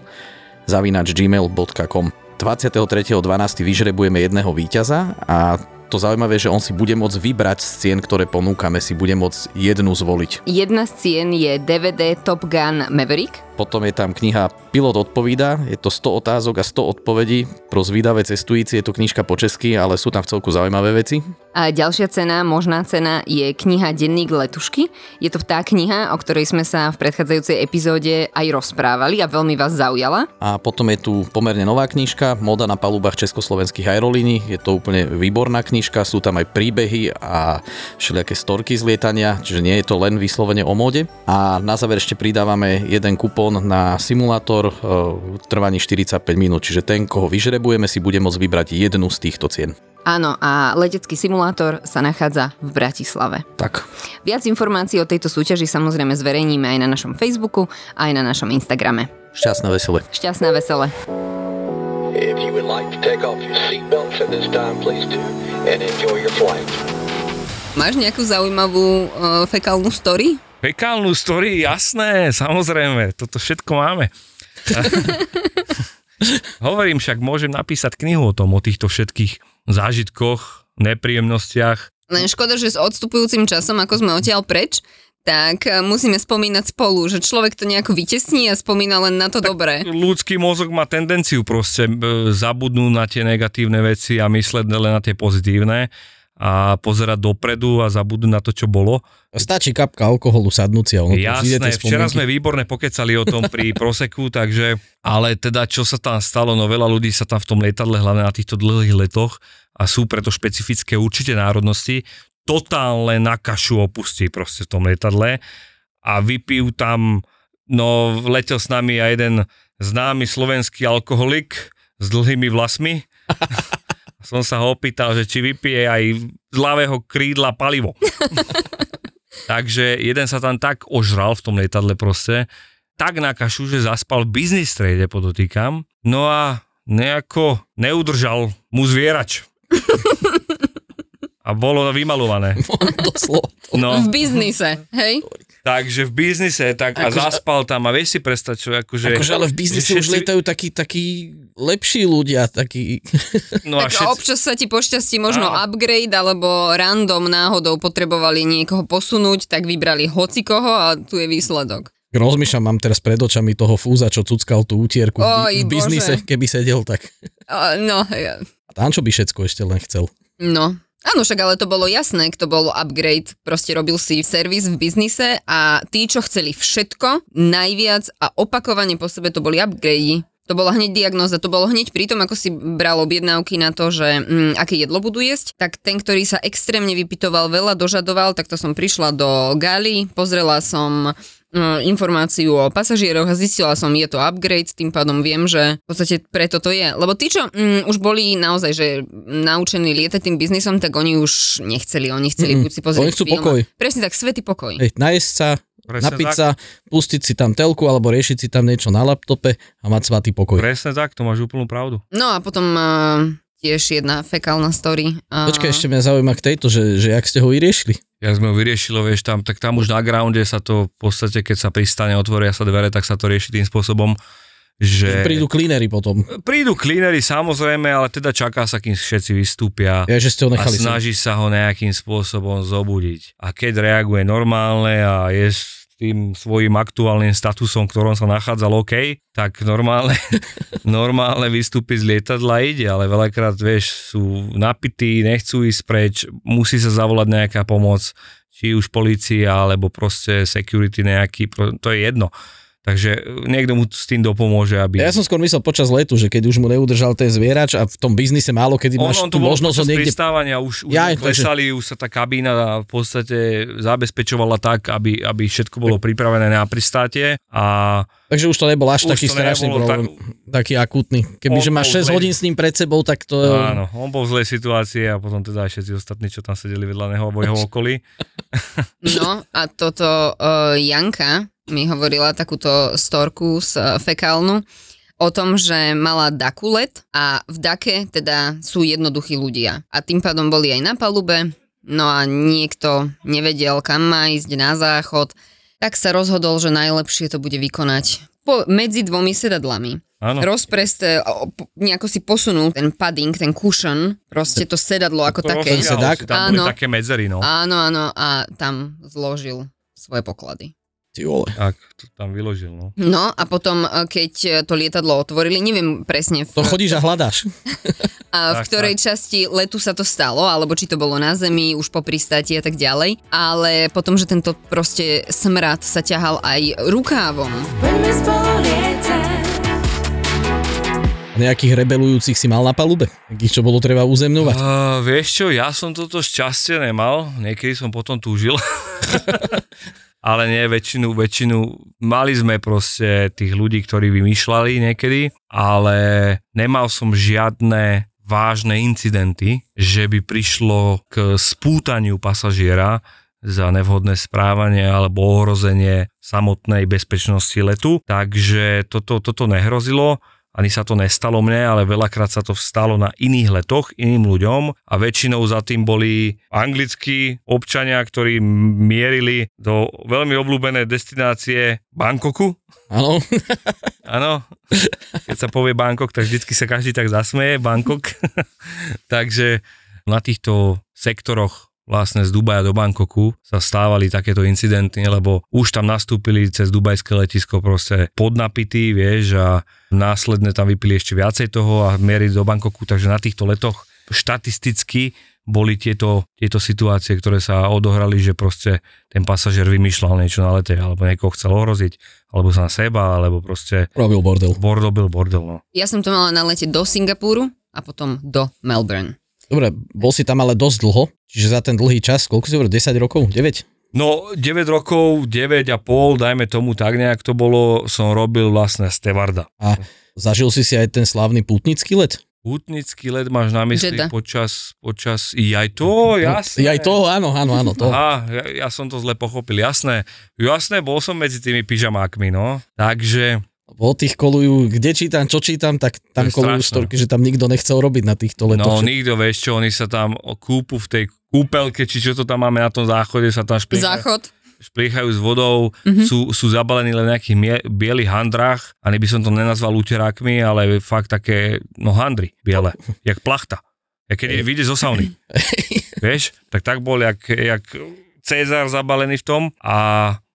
zavinač gmail.com 23.12. vyžrebujeme jedného víťaza a to zaujímavé, že on si bude môcť vybrať z cien, ktoré ponúkame, si bude môcť jednu zvoliť. Jedna z cien je DVD Top Gun Maverick, Potom je tam kniha Pilot odpovída, je to 100 otázok a 100 odpovedí pro zvídavé cestujúci, je to knižka po česky, ale sú tam v celku zaujímavé veci. A ďalšia cena, možná cena, je kniha Denník letušky. Je to tá kniha, o ktorej sme sa v predchádzajúcej epizóde aj rozprávali a veľmi vás zaujala. A potom je tu pomerne nová knižka, Moda na palubách československých aerolíní, je to úplne výborná knižka, sú tam aj príbehy a všelijaké storky z lietania, čiže nie je to len vyslovene o móde. A na záver ešte pridávame jeden kupón na simulátor e, trvaní 45 minút, čiže ten, koho vyžrebujeme, si bude môcť vybrať jednu z týchto cien. Áno, a letecký simulátor sa nachádza v Bratislave. Tak, Viac informácií o tejto súťaži samozrejme zverejníme aj na našom Facebooku a aj na našom Instagrame. šťastné vesele. Šťastné vesele. If you would like to take off your seatbelts at this time, please do, and enjoy your flight. Máš nejakú zaujímavú uh, fekálnu story? Fekálnu story, jasné, samozrejme, toto všetko máme. (laughs) Hovorím však, môžem napísať knihu o tom, o týchto všetkých zážitkoch, nepríjemnostiach. Len škoda, že s odstupujúcim časom, ako sme odtiaľ preč, tak eh, musíme spomínať spolu, že človek to nejako vytesní a spomína len na to dobré. Ľudský mozog má tendenciu proste e, zabudnúť na tie negatívne veci a mysleť len na tie pozitívne a pozerať dopredu a zabudnúť na to, čo bolo. Stačí kapka alkoholu sadnúť si a ono Jasné, včera sme výborne pokecali o tom pri (laughs) Proseku, takže, ale teda čo sa tam stalo, no veľa ľudí sa tam v tom lietadle, hlavne na týchto dlhých letoch a sú preto špecifické určite národnosti, totálne na kašu opustí proste v tom lietadle a vypijú tam, no letel s nami aj jeden známy slovenský alkoholik s dlhými vlasmi. (laughs) Som sa ho opýtal, že či vypije aj z ľavého krídla palivo. (laughs) Takže jeden sa tam tak ožral v tom lietadle proste, tak na kašu, že zaspal v business trade, podotýkam. No a nejako neudržal mu zvierač. (laughs) A bolo vymalované. Doslova. No, V biznise, hej? Takže v biznise tak a Akože- zaspal tam a vieš si predstaviť, čo akože... Akože ale v biznise už lietajú takí, takí lepší ľudia, takí... No a Tak všetci, občas sa ti pošťastí možno Áno. upgrade, alebo random náhodou potrebovali niekoho posunúť, tak vybrali hocikoho a tu je výsledok. Rozmýšľam, mám teraz pred očami toho fúza, čo cuckal tú utierku v, Oj, v biznise, Bože. keby sedel, tak... A, no, ja- A tam čo by všetko ešte len chcel. no. Áno, však ale to bolo jasné, kto bol upgrade, proste robil si servis v biznise a tí, čo chceli všetko, najviac a opakovane po sebe to boli upgrade. To bola hneď diagnoza, to bolo hneď pri tom, ako si bral objednávky na to, že mm, aké jedlo budú jesť, tak ten, ktorý sa extrémne vypitoval, veľa dožadoval, tak to som prišla do Gali, pozrela som informáciu o pasažieroch a zistila som, je to upgrade, tým pádom viem, že v podstate preto to je. Lebo tí, čo mm, už boli naozaj, že naučení lietať tým biznisom, tak oni už nechceli, oni chceli Mm-mm. buď si pozrieť Oni chcú film. pokoj. Presne tak, svetý pokoj. Hej, najesť sa, presne napiť tak, sa, pustiť si tam telku alebo riešiť si tam niečo na laptope a mať svatý pokoj. presne tak, to máš úplnú pravdu. No a potom uh, tiež jedna fekálna story. Počkaj, ešte mňa zaujíma k tejto, že, že jak ste ho vyriešili. Jak sme ho vyriešili, vieš, tam, tak tam už na grounde sa to v podstate, keď sa pristane, otvoria sa dvere, tak sa to rieši tým spôsobom, že... Prídu cleanery potom. Prídu cleanery samozrejme, ale teda čaká sa, kým všetci vystúpia Ja, že ste ho a nechali sem. snaží sa ho nejakým spôsobom zobudiť. A keď reaguje normálne a je tým svojim aktuálnym statusom, v ktorom sa nachádzal OK, tak normálne, (laughs) normálne vystúpi z lietadla ide, ale veľakrát, vieš, sú napití, nechcú ísť preč, musí sa zavolať nejaká pomoc, či už policia, alebo proste security nejaký, to je jedno. Takže niekto mu s tým dopomôže, aby... Ja som skôr myslel počas letu, že keď už mu neudržal ten zvierač a v tom biznise málo kedy On, máš on tú bolo možnosť ho niekde... pristávania, už, už Ja, ja, takže- klesali, už sa tá kabína v podstate zabezpečovala tak, aby, aby všetko bolo pripravené na pristátie a Takže už to nebol až Už taký strašný problém, taký akútny. Kebyže On máš bol 6 zlej. hodín s ním pred sebou, tak to... áno, on bol v zlej situácii a potom teda aj všetci ostatní, čo tam sedeli vedľa neho vo jeho okolí. No a toto uh, Janka mi hovorila takúto storku z uh, fekálnu o tom, že mala Dakulet a v Dake teda sú jednoduchí ľudia. A tým pádom boli aj na palube, no a niekto nevedel, kam má ísť na záchod, tak sa rozhodol, že najlepšie to bude vykonať po, medzi dvomi sedadlami. Áno. Rozpreste, nejako si posunul ten padding, ten cushion, proste to sedadlo ako To také. sedák? Tam boli Áno. také medzery, no. Áno, áno, a tam zložil svoje poklady. Ty vole. Tak, to tam vyložil, no. No a potom, e, keď to lietadlo otvorili, neviem presne v, To chodíš a hľadáš. (laughs) a v Tak, ktorej časti letu sa to stalo, alebo či to bolo na zemi, už po pristáti a tak ďalej, ale potom, že tento proste smrad sa ťahal aj rukávom. Nejakých rebelujúcich si mal na palube? Takých, čo bolo treba uzemňovať? Uh, vieš čo, ja som toto šťastie nemal, niekedy som potom túžil. (laughs) Ale nie, väčšinu, väčšinu, mali sme proste tých ľudí, ktorí vymýšľali niekedy, ale nemal som žiadne vážne incidenty, že by prišlo k spútaniu pasažiera za nevhodné správanie alebo ohrozenie samotnej bezpečnosti letu. Takže toto, toto nehrozilo ani sa to nestalo mne, ale veľakrát sa to stalo na iných letoch, iným ľuďom a väčšinou za tým boli anglickí občania, ktorí mierili do veľmi obľúbenej destinácie Bangkoku. Áno. (laughs) Áno, keď sa povie Bangkok, tak vždycky sa každý tak zasmeje, Bangkok. (laughs) Takže na týchto sektoroch vlastne z Dubaja do Bangkoku sa stávali takéto incidenty, lebo už tam nastúpili cez dubajské letisko proste podnapití, vieš, a následne tam vypili ešte viacej toho a mierili do Bangkoku, takže na týchto letoch štatisticky boli tieto, tieto situácie, ktoré sa odohrali, že proste ten pasažier vymýšľal niečo na lete, alebo niekoho chcel ohroziť, alebo sa na seba, alebo proste Robil bordel. bordel byl bordel, no. Ja som to mala na lete do Singapuru a potom do Melbourne. Dobre, bol si tam ale dosť dlho, čiže za ten dlhý čas, koľko si hovoril, 10 rokov? 9? No, 9 rokov, 9 a pol, dajme tomu tak nejak to bolo, som robil vlastne stevarda. A zažil si si aj ten slávny putnický let? Putnický let máš na mysli Jeddah. počas, počas, i aj to, jasné. I aj toho, áno, áno, áno, to. Aha, ja, ja som to zle pochopil, jasné. Jasné, bol som medzi tými pyžamákmi, no. Takže, Po tých kolujú, kde čítam, čo čítam, tak tam kolujú strašné. storky, že tam nikto nechcel robiť na týchto letoch. no nikto, vieš čo, oni sa tam kúpu v tej kúpelke, či čo to tam máme na tom záchode, sa tam šplihajú. Záchod. špliechajú s vodou, mm-hmm. sú, sú zabalení len v nejakých mie- bielých handrách, ani by som to nenazval úterákmi, ale fakt také, no handry biele, jak plachta. Ja keď vyjde zo sauny, (laughs) vieš, tak tak bol, jak, jak Cezar zabalený v tom a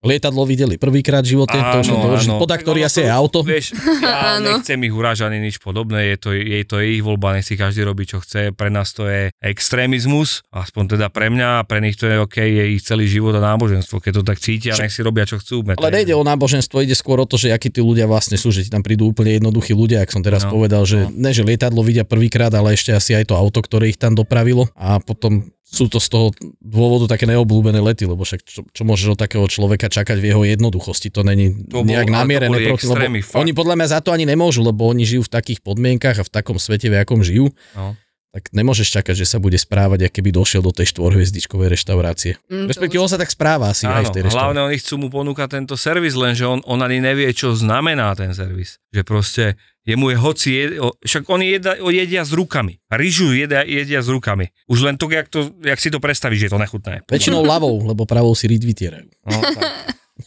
Lietadlo videli prvýkrát v živote, to už hovoril, že podaktorí asi je auto. Vieš, ja (laughs) Áno. nechcem ich urážať ani nič podobné, je to, je to ich voľba, nech si každý robí, čo chce. Pre nás to je extrémizmus, aspoň teda pre mňa, a pre nich to je OK, je ich celý život a náboženstvo, keď to tak cítia, nech si robia, čo chcú. Ale nejde o náboženstvo, ide skôr o to, že akí tí ľudia vlastne sú, že ti tam prídu úplne jednoduchí ľudia, ak som teraz No, povedal, že ne, že lietadlo vidia prvýkrát, ale ešte asi aj to auto, ktoré ich tam dopravilo a potom sú to z toho dôvodu také neobľúbené lety, lebo však čo, čo môžeš od takého človeka čakať v jeho jednoduchosti, to není To bol- nejak namierené proti, lebo fakt. oni podľa mňa za to ani nemôžu, lebo oni žijú v takých podmienkach a v takom svete, v akom žijú, No. Tak nemôžeš čakať, že sa bude správať, ak keby došiel do tej štvorhviezdičkovej reštaurácie. Mm, Respektíve on sa tak správa asi aj v Áno, tej reštaurácii. hlavne oni chcú mu ponúkať tento servis, lenže on, on ani nevie, čo znamená ten servis. Že proste jemu je hoci, jed, však oni jedia, jedia s rukami. Ryžu jedia, jedia s rukami. Už len to, jak, to, jak si to predstavíš, že je to nechutné. Väčšinou ľavou, lebo pravou si ryd vytierajú. No, tak.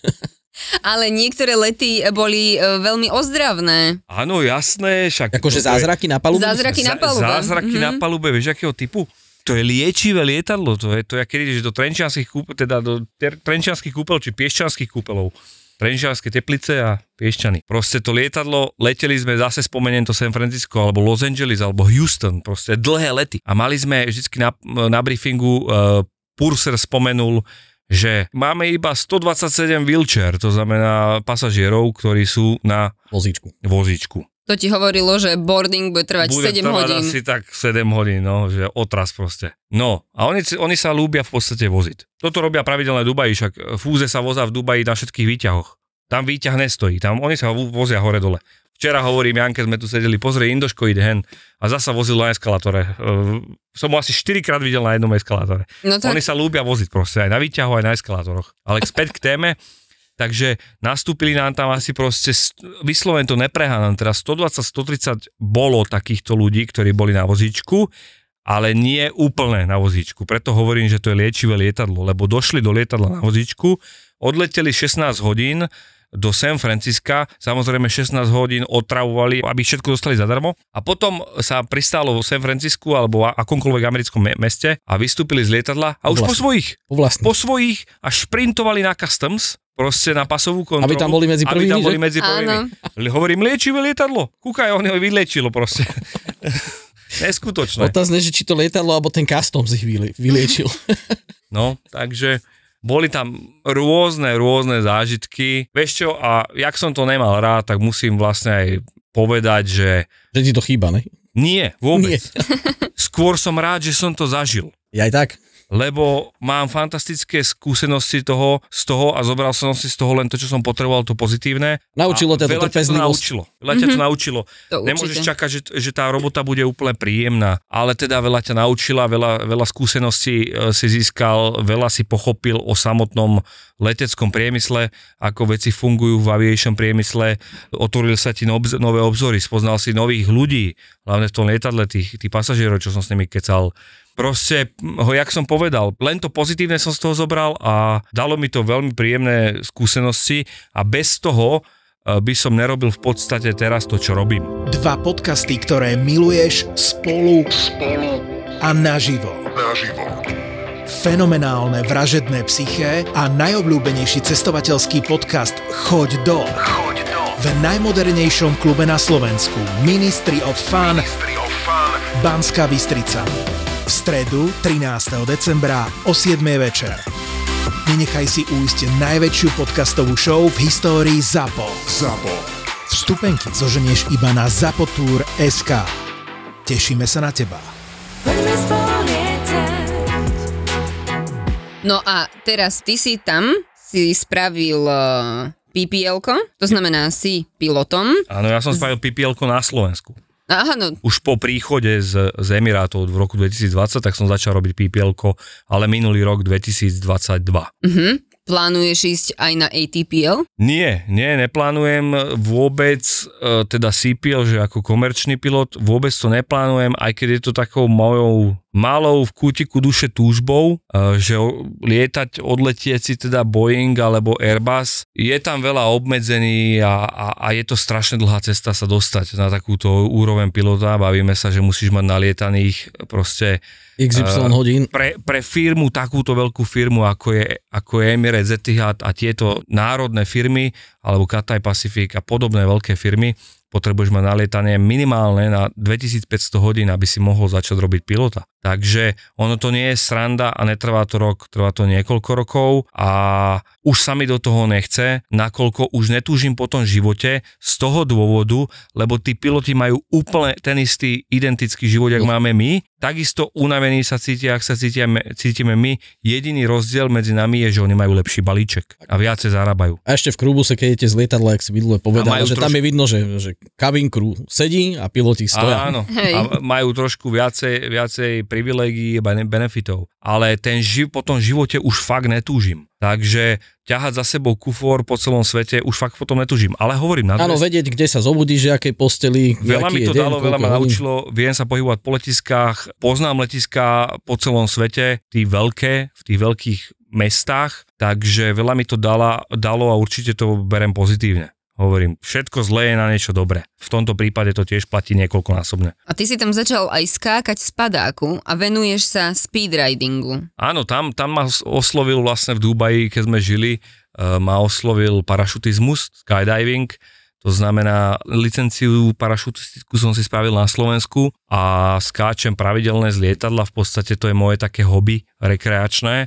(laughs) Ale niektoré lety boli e, veľmi ozdravné. Áno, jasné, však... Akože je- zázraky na palubu? Zázraky na palube. Zázraky Mhm. na palube, vieš, akého typu? To je liečivé lietadlo, to je to, jak keď ideš do trenčianských kúpel, teda do ter- trenčianských kúpel, či piešťanských kúpelov. Trenčianske teplice a Piešťany. Proste to lietadlo, leteli sme zase spomeniem to San Francisco, alebo Los Angeles, alebo Houston, proste dlhé lety. A mali sme vždycky na, na briefingu, uh, Purser spomenul, že máme iba 127 wheelchair, to znamená pasažierov, ktorí sú na Vozíčku. vozíčku. To ti hovorilo, že boarding bude trvať Bude 7 trvať hodín. asi tak 7 hodín, no, že otras proste. No, a oni, oni sa ľúbia v podstate voziť. Toto robia pravidelné Dubaji, však fúze sa vozá v Dubaji na všetkých výťahoch. Tam výťah nestojí, tam oni sa vo- vozia hore-dole. Včera hovorím, Janke, sme tu sedeli, pozrie, Indoško ide hen a zasa vozil na eskalátore. Uh, som ho asi 4 krát videl na jednom eskalátore. No tak, Oni sa ľúbia voziť proste aj na výťahu, aj na eskalátoroch. Ale späť k téme, takže nastúpili nám tam asi proste, st- vyslovene to nepreháňam, teraz 120-130 bolo takýchto ľudí, ktorí boli na vozíčku, ale nie úplne na vozíčku. Preto hovorím, že to je liečivé lietadlo, lebo došli do lietadla na vozíčku, odleteli 16 hodín do San Francisca, samozrejme 16 hodín otravovali, aby všetko dostali zadarmo a potom sa pristálo vo San Francisku alebo akomkoľvek americkom me- meste a vystúpili z lietadla a už po Vlastne. svojich, Po vlastne. po svojich a šprintovali na customs, proste na pasovú kontrolu. Aby tam boli medzi Aby prvými, tam boli medzi prvými. Áno. Hovorím, liečivé lietadlo. Kúkaj, on ho vyliečilo proste. (laughs) Neskutočné. Otázne, že či to lietadlo alebo ten customs ich vylie- vyliečil. No, takže boli tam rôzne, rôzne zážitky. Vieš čo, a jak som to nemal rád, tak musím vlastne aj povedať, že že ti to chýba, ne? nie, vôbec. Nie. Skôr som rád, že som to zažil. Ja aj tak. Lebo mám fantastické skúsenosti toho, z toho a zobral som si z toho len to, čo som potreboval, to pozitívne. Naučilo ťa to trpezlivosť. naučilo. Veľa ťa to naučilo. to Nemôžeš určite. čakať, že, že tá robota bude úplne príjemná, ale teda veľa ťa naučila, veľa, veľa skúseností e, si získal, veľa si pochopil o samotnom leteckom priemysle, ako veci fungujú v aviation priemysle, otvorili sa ti nové obzory, spoznal si nových ľudí, hlavne v tom lietadle, tých, tých pasažierov, čo som s nimi kecal. Proste, ho, jak som povedal, len to pozitívne som z toho zobral a dalo mi to veľmi príjemné skúsenosti a bez toho e, by som nerobil v podstate teraz to, čo robím. Dva podcasty, ktoré miluješ spolu, spolu a naživo. Naživo. Fenomenálne vražedné psyché a najobľúbenejší cestovateľský podcast Choď do. Choď do. V najmodernejšom klube na Slovensku Ministry of Fun Banská Bystrica. V stredu 13. decembra o 7. večer. Nenechaj si újsť najväčšiu podcastovú show v histórii ZAPO. ZAPO. Vstupenky zoženieš iba na zapotur.sk. Tešíme sa na teba. No a teraz ty si tam, si spravil uh, PPL-ko, to znamená si pilotom. Áno, ja som spravil ppl na Slovensku. Aha, no, Už po príchode z, z Emirátov v roku 2020, tak som začal robiť ppl ale minulý rok 2022. uh-huh. Plánuješ ísť aj na ATPL? Nie, nie, neplánujem vôbec, e, teda CPL, že ako komerčný pilot, vôbec to neplánujem, aj keď je to takou mojou, malou v kútiku duše túžbou, e, že lietať, odletieť si teda Boeing alebo Airbus, je tam veľa obmedzení a, a, a je to strašne dlhá cesta sa dostať na takúto úroveň pilota. Bavíme sa, že musíš mať nalietaných proste XY hodín. pre, pre firmu, takúto veľkú firmu, ako je, ako je Emirates Etihad a tieto národné firmy, alebo Cathay Pacific a podobné veľké firmy, potrebuješ mať nalietanie minimálne na 2500 hodín, aby si mohol začať robiť pilota. Takže ono to nie je sranda a netrvá to rok, trvá to niekoľko rokov a už sa mi do toho nechce, nakoľko už netúžim po tom živote z toho dôvodu, lebo tí piloti majú úplne ten istý identický život, jak máme my, takisto unavení sa cítia, ak sa cítime, cítime my. Jediný rozdiel medzi nami je, že oni majú lepší balíček a viacej zarábajú. A ešte v krúbuse, keď idete z lietadla, ak si minule povedal, že tam trošku- je vidno, že, že cabin crew sedí a piloti stoja. Áno, Hej. a majú trošku viacej, viacej privilegií a bene- benefitov. Ale ten živ, po tom živote už fakt netúžim. Takže ťahať za sebou kufor po celom svete už fakt potom netúžim. Ale hovorím na Áno, druhej vedieť, kde sa zobudíš, že akej posteli, Veľa mi to deň, dalo, veľa ma naučilo, viem sa pohybovať po letiskách, poznám letiská po celom svete, tí veľké, v tých veľkých mestách, takže veľa mi to dala, dalo a určite to berem pozitívne. Hovorím, všetko zlé je na niečo dobré. V tomto prípade to tiež platí niekoľkonásobne. A ty si tam začal aj skákať z padáku a venuješ sa speedridingu. Áno, tam, tam ma os- oslovil vlastne v Dubaji, keď sme žili, e, ma oslovil parašutizmus, skydiving, to znamená, licenciu parašutistickú som si spravil na Slovensku a skáčem pravidelne z lietadla, v podstate to je moje také hobby rekreačné. E,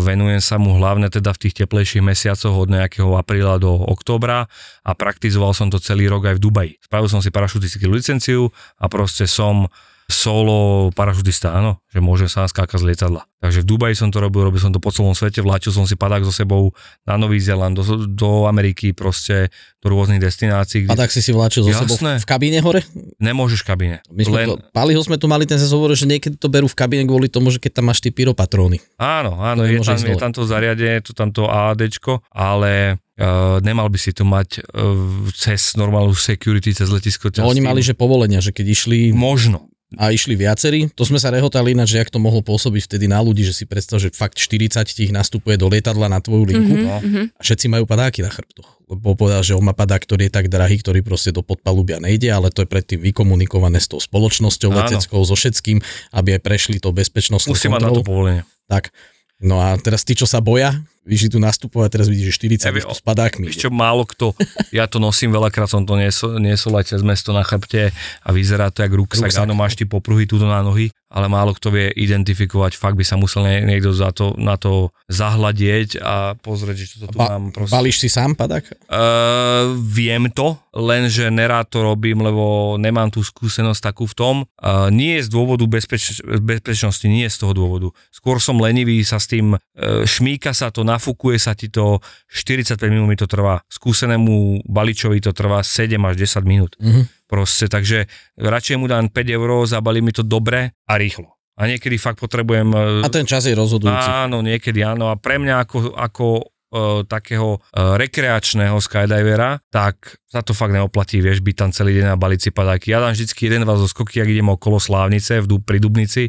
venujem sa mu hlavne teda v tých teplejších mesiacoch od nejakého apríla do októbra a praktizoval som to celý rok aj v Dubaji. Spravil som si parašutistickú licenciu a proste som solo parašutista, áno, že môžem sa skákať z lietadla. Takže v Dubaji som to robil, robil som to po celom svete, vláčil som si padák so sebou na Nový Zéland, do, do Ameriky, proste do rôznych destinácií, kde tak si si vláčil zo sebou v, kabíne hore? nemôžeš v kabine. My sme Len, to, Paliho sme tu mali ten zase hovoril, že niekedy to berú v kabíne kvôli tomu, že keď tam máš tie pyropatróny. áno, áno, To je tam, je tam to zariadenie, to tamto AADčko, ale uh, nemal by si to mať uh, cez normálnu security, cez letisko. No, oni mali, že povolenia, že keď išli Možno. A išli viacerí, to sme sa rehotali ináč, že jak to mohlo pôsobiť vtedy na ľudí, že si predstav, že fakt 40 ich nastupuje do lietadla na tvoju linku Mhm, a všetci majú padáky na chrbtoch. Lebo povedal, že on má padák, ktorý je tak drahý, ktorý proste do podpalubia nejde, ale to je predtým vykomunikované s tou spoločnosťou Áno. leteckou, so všetkým, aby aj prešli to bezpečnostnú Musí mať na to povolenie. Tak. No a teraz tí, čo sa boja, vyšli tu nastupovať, teraz vidíš, že 40 Ja viem, ich tu s padákmi. Čo, málo kto, ja to nosím, veľakrát som to niesol, niesol aj cez mesto na chrbte a vyzerá to jak ruksak, áno, máš ty popruhy túto na nohy, ale málo kto vie identifikovať, fakt by sa musel nie- niekto za to, na to zahľadieť a pozrieť, že to tu Ba- mám proste. Balíš si sám padák? Uh, viem to, lenže nerád to robím, lebo nemám tú skúsenosť takú v tom. Uh, nie je z dôvodu bezpeč- bezpečnosti, nie z toho dôvodu. Skôr som lenivý sa s tým, uh, šmíka sa to, nafúkuje sa ti to, 45 minút mi to trvá. Skúsenému baličovi to trvá 7 až 10 minút. Mhm. Proste, takže radšej mu dám 5 eur, zabalí mi to dobre a rýchlo. A niekedy fakt potrebujem... uh, A ten čas je rozhodujúci. Áno, niekedy áno. A pre mňa ako, ako uh, takého uh, rekreačného skydivera, tak sa to fakt neoplatí, vieš, byť tam celý deň na balici padáky. Ja dám vždycky jeden, dva zo skoky, ak idem okolo Slávnice v, pri Dubnici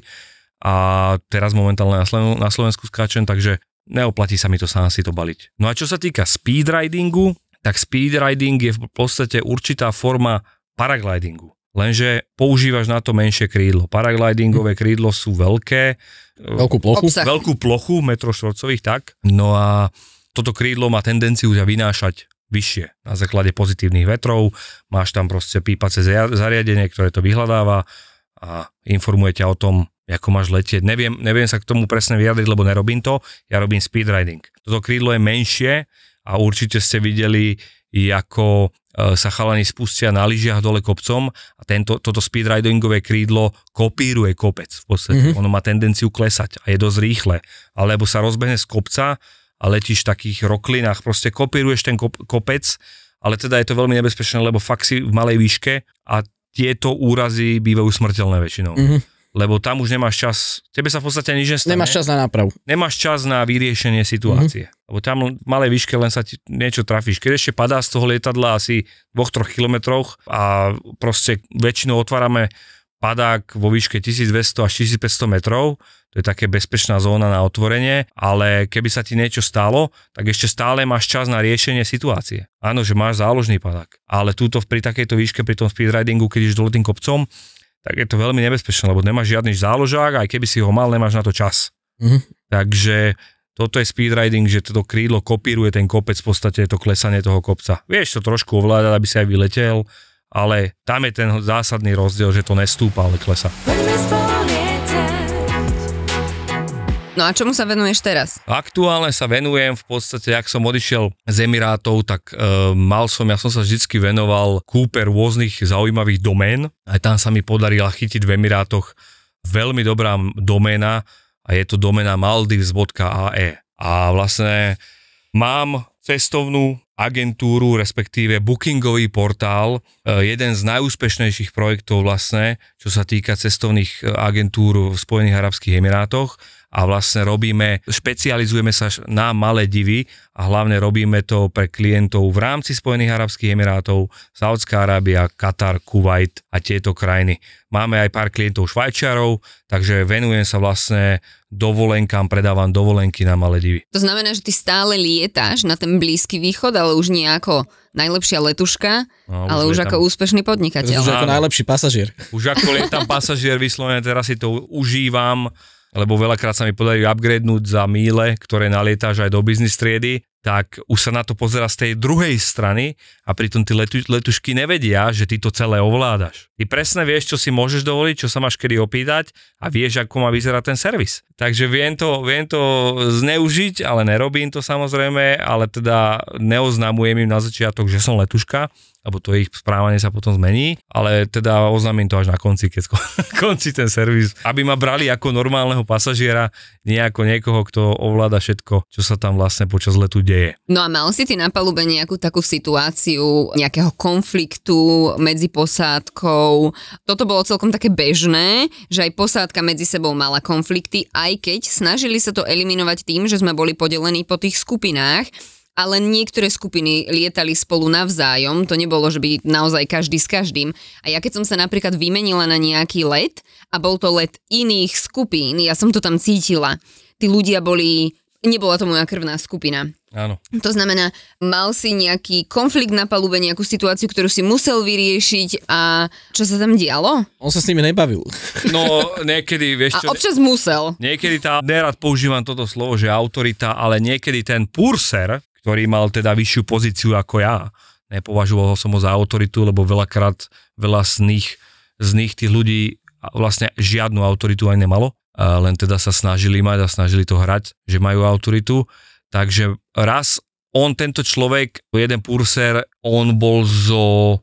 a teraz momentálne na Slovensku skáčem, takže neoplatí sa mi to sám si to baliť. No a čo sa týka speedridingu, tak speedriding je v podstate určitá forma paraglidingu. Lenže používaš na to menšie krídlo. Paraglidingové krídlo sú veľké, Veľkú plochu. Obsah. veľkú plochu, metro štvorcových, tak. No a toto krídlo má tendenciu ťa vynášať vyššie na základe pozitívnych vetrov. Máš tam proste pípace zariadenie, ktoré to vyhľadáva a informuje ťa o tom, ako máš letieť. Neviem, neviem sa k tomu presne vyjadriť, lebo nerobím to. Ja robím speedriding. Toto krídlo je menšie a určite ste videli, ako e, sa chalani spustia na lyžiach dole kopcom a tento, toto speedridingové krídlo kopíruje kopec v podstate. Mhm. Mm-hmm. Ono má tendenciu klesať a je dosť rýchle. Alebo sa rozbehne z kopca a letíš v takých roklinách, proste kopíruješ ten kop, kopec, ale teda je to veľmi nebezpečné, lebo fakt si v malej výške a tieto úrazy bývajú smrteľné väčšinou. Mhm. Lebo tam už nemáš čas, tebe sa v podstate nič nestane. Nemáš čas na nápravu. Nemáš čas na vyriešenie situácie. Mm-hmm. Lebo tam v malej výške len sa ti niečo trafíš. Keď ešte padá z toho lietadla asi 2-3 kilometroch a proste väčšinou otvárame padák vo výške 1200 až 1500 metrov, to je také bezpečná zóna na otvorenie, ale keby sa ti niečo stalo, tak ešte stále máš čas na riešenie situácie. Áno, že máš záložný padák, ale túto pri takejto výške, pri tom speedridingu, keď ideš dole tým kopcom, tak je to veľmi nebezpečné, lebo nemáš žiadny záložák, aj keby si ho mal, nemáš na to čas. Mhm. Takže toto je speedriding, že toto krídlo kopíruje ten kopec, v podstate je to klesanie toho kopca. Vieš to trošku ovládať, aby si aj vyletel, ale tam je ten zásadný rozdiel, že to nestúpa, ale klesa. No a čomu sa venuješ teraz? Aktuálne sa venujem v podstate, ak som odišiel z Emirátov, tak e, mal som, ja som sa vždycky venoval kúpe rôznych zaujímavých domén. Aj tam sa mi podarila chytiť v Emirátoch veľmi dobrá doména a je to doména maldives.ae. A vlastne mám cestovnú agentúru, respektíve bookingový portál, e, jeden z najúspešnejších projektov vlastne, čo sa týka cestovných e, agentúr v Spojených Arabských Emirátoch a vlastne robíme, špecializujeme sa na malé divy a hlavne robíme to pre klientov v rámci Spojených Arabských Emirátov, Saudská Arábia, Katar, Kuwait a tieto krajiny. Máme aj pár klientov Švajčiarov, takže venujem sa vlastne dovolenkám, predávam dovolenky na malé divy. To znamená, že ty stále lietáš na ten Blízky východ, ale už nie ako najlepšia letuška, No, ale už lietam- ako úspešný podnikateľ. Už ako najlepší pasažier. Už ako (laughs) lietam pasažier vyslovene, teraz si to užívam, lebo veľakrát sa mi podarí upgradenúť za míle, ktoré nalietáš aj do biznis triedy, tak už sa na to pozera z tej druhej strany a pritom tí letu, letušky nevedia, že ty to celé ovládaš. Ty presne vieš, čo si môžeš dovoliť, čo sa máš kedy opýtať a vieš, ako má vyzerať ten servis. Takže viem to, viem to zneužiť, ale nerobím to samozrejme, ale teda neoznamujem im na začiatok, že som letuška, lebo to ich správanie sa potom zmení, ale teda oznámim to až na konci, keď (laughs) končí ten servis, aby ma brali ako normálneho pasažiera, nie ako niekoho, kto ovláda všetko, čo sa tam vlastne počas letu deje. No a mal si ty na palube nejakú takú situáciu nejakého konfliktu medzi posádkou? Toto bolo celkom také bežné, že aj posádka medzi sebou mala konflikty, aj keď snažili sa to eliminovať tým, že sme boli podelení po tých skupinách, ale niektoré skupiny lietali spolu navzájom, to nebolo, že by naozaj každý s každým. A ja keď som sa napríklad vymenila na nejaký let a bol to let iných skupín, ja som to tam cítila. Tí ľudia boli, nebola to moja krvná skupina. Áno. To znamená, mal si nejaký konflikt na palube, nejakú situáciu, ktorú si musel vyriešiť a čo sa tam dialo? On sa s nimi nebavil. No niekedy, vieš A čo, občas musel. niekedy tá, nerad používam toto slovo, že autorita, ale niekedy ten purser, ktorý mal teda vyššiu pozíciu ako ja, nepovažoval som ho za autoritu, lebo veľakrát veľa z nich, z nich tých ľudí vlastne žiadnu autoritu aj nemalo, a len teda sa snažili mať a snažili to hrať, že majú autoritu. Takže raz on, tento človek, jeden purser, on bol zo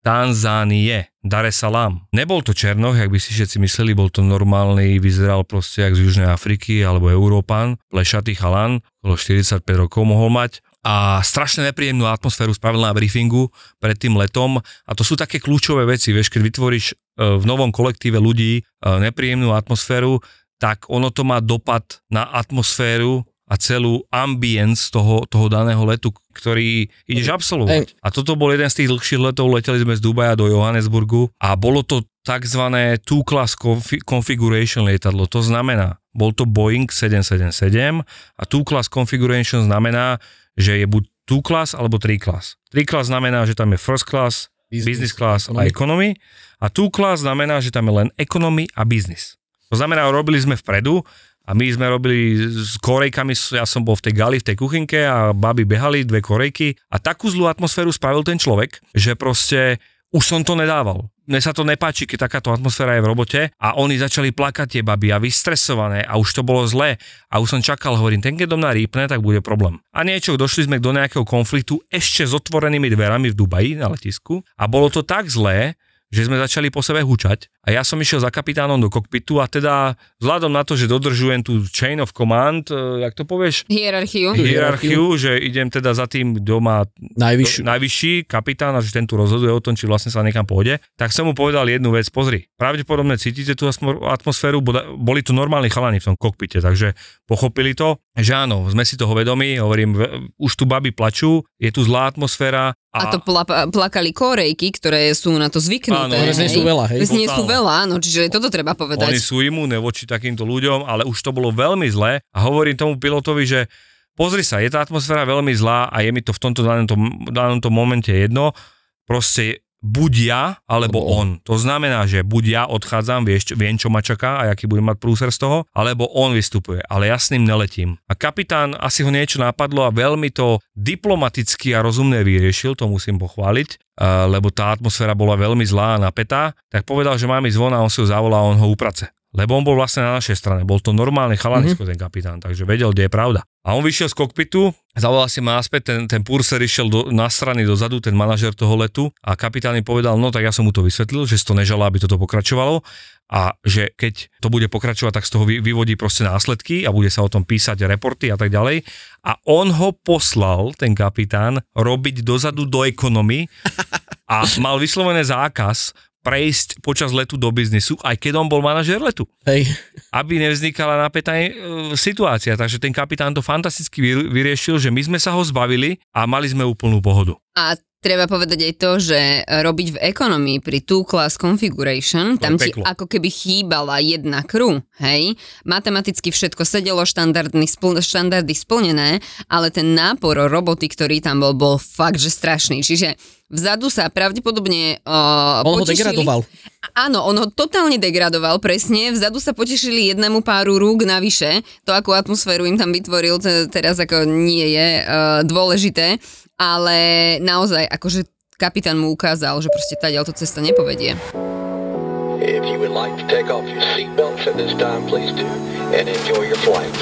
Tanzánie, Dar es Salaam. Nebol to Černoch, jak by si všetci mysleli, bol to normálny, vyzeral proste jak z Južnej Afriky alebo Európan, plešatý chalan, okolo 45 rokov mohol mať a strašne nepríjemnú atmosféru spravil na briefingu pred tým letom a to sú také kľúčové veci, vieš, keď vytvoríš e, v novom kolektíve ľudí e, nepríjemnú atmosféru, tak ono to má dopad na atmosféru a celú ambience toho, toho daného letu, ktorý ideš absolvovať. A toto bol jeden z tých dlhších letov, leteli sme z Dubaja do Johannesburgu a bolo to tzv. two-class confi- configuration lietadlo. To znamená, bol to Boeing 777 a two-class configuration znamená, že je buď two-class alebo three-class. Three-class znamená, že tam je first class, business, class a economy a two-class znamená, že tam je len economy a business. To znamená, robili sme vpredu a my sme robili s korejkami, ja som bol v tej gali, v tej kuchynke a baby behali, dve korejky a takú zlú atmosféru spravil ten človek, že proste už som to nedával. Mne sa to nepáči, keď takáto atmosféra je v robote a oni začali plakať tie baby a vystresované a už to bolo zlé a už som čakal, hovorím, ten keď do mňa rýpne, tak bude problém. A niečo, došli sme do nejakého konfliktu ešte s otvorenými dverami v Dubaji na letisku a bolo to tak zlé, že sme začali po sebe hučať a ja som išiel za kapitánom do kokpitu a teda vzhľadom na to, že dodržujem tú chain of command, e, jak to povieš, Hierarchiu. hierarchiu, že idem teda za tým, kto má Najvyššiu. najvyšší kapitán a že ten tu rozhoduje o tom, či vlastne sa niekam pôjde, tak som mu povedal jednu vec, pozri, pravdepodobne cítite tú atmosféru, boli tu normálni chalani v tom kokpite, takže pochopili to, že áno, sme si toho vedomi, hovorím, už tu baby plačú, je tu zlá atmosféra, A, a to pla, plakali korejky, ktoré sú na to zvyknuté. Áno, nie sú veľa, hej. Nie sú veľa, áno, čiže toto treba povedať. Oni sú imúne voči takýmto ľuďom, ale už to bolo veľmi zlé a hovorím tomu pilotovi, že pozri sa, je tá atmosféra veľmi zlá a je mi to v tomto danom, danom tom momente jedno, proste buď ja, alebo on. To znamená, že buď ja odchádzam, vieš, viem, čo ma čaká a aký budem mať prúser z toho, alebo on vystupuje, ale ja s ním neletím. A kapitán asi ho niečo napadlo a veľmi to diplomaticky a rozumne vyriešil, to musím pochváliť, a- lebo tá atmosféra bola veľmi zlá a napätá, tak povedal, že mám ísť von a on si ho zavolá a on ho uprace. Lebo on bol vlastne na našej strane, bol to normálny chalanisko mm-hmm. ten kapitán, takže vedel, kde je pravda. A on vyšiel z kokpitu, zavolal si ma naspäť, ten, ten purser išiel do, na strany dozadu, ten manažer toho letu a kapitán mi povedal, no tak ja som mu to vysvetlil, že si to nežala, aby toto pokračovalo a že keď to bude pokračovať, tak z toho vy, vyvodí proste následky a bude sa o tom písať reporty a tak ďalej. A on ho poslal, ten kapitán, robiť dozadu do ekonomy (laughs) a mal vyslovené zákaz prejsť počas letu do biznisu, aj keď on bol manažer letu Hej. aby nevznikala napätá e, situácia. Takže ten kapitán to fantasticky vyr- vyriešil, že my sme sa ho zbavili a mali sme úplnú pohodu. A treba povedať aj to, že robiť v ekonomii pri two class configuration, To tam ti ako keby chýbala jedna crew, hej? Matematicky všetko sedelo, štandardný, spl- štandardy splnené, ale ten nápor roboty, ktorý tam bol, bol fakt, že strašný. Čiže vzadu sa pravdepodobne uh, On ho potešili- degradoval. Áno, on ho totálne degradoval, presne. Vzadu sa potešili jednému páru rúk navyše. To, akú atmosféru im tam vytvoril, to teraz ako nie je uh, dôležité. Ale naozaj, akože kapitán mu ukázal, že proste tá to cesta nepovedie. If you would like to take off your seatbelts at this time, please do, and enjoy your flight.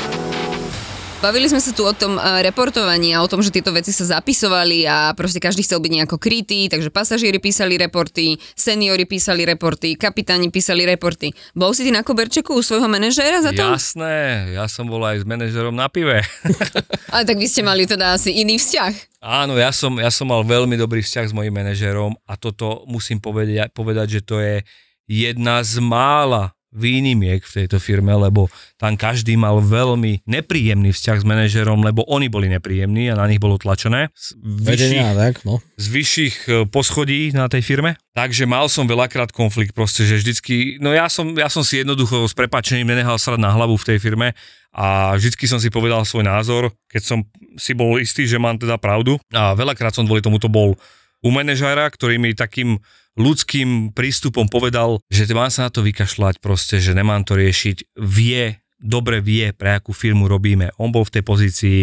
Bavili sme sa tu o tom uh, reportovaní a o tom, že tieto veci sa zapisovali a proste každý chcel byť nejako krytý, takže pasažieri písali reporty, seniori písali reporty, kapitáni písali reporty. Bol si ty na koberčeku u svojho manažéra za to? Jasné, ja som bol aj s manažerom na pive. (laughs) Ale tak vy ste mali teda asi iný vzťah. Áno, ja som, ja som mal veľmi dobrý vzťah s mojim manažerom a toto musím povedať, povedať, že to je jedna z mála výnimiek v tejto firme, lebo tam každý mal veľmi nepríjemný vzťah s manažerom, lebo oni boli nepríjemní a na nich bolo tlačené. Z vyšších, Vedenia, tak, no. z vyšších e, poschodí na tej firme. Takže mal som veľakrát konflikt proste, že vždycky, no ja som, ja som si jednoducho s prepačením nenehal srať na hlavu v tej firme a vždycky som si povedal svoj názor, keď som si bol istý, že mám teda pravdu. A veľakrát som kvôli tomuto bol u manažéra, ktorý mi takým ľudským prístupom povedal, že mám sa na to vykašľať proste, že nemám to riešiť. Vie, dobre vie, pre akú firmu robíme. On bol v tej pozícii,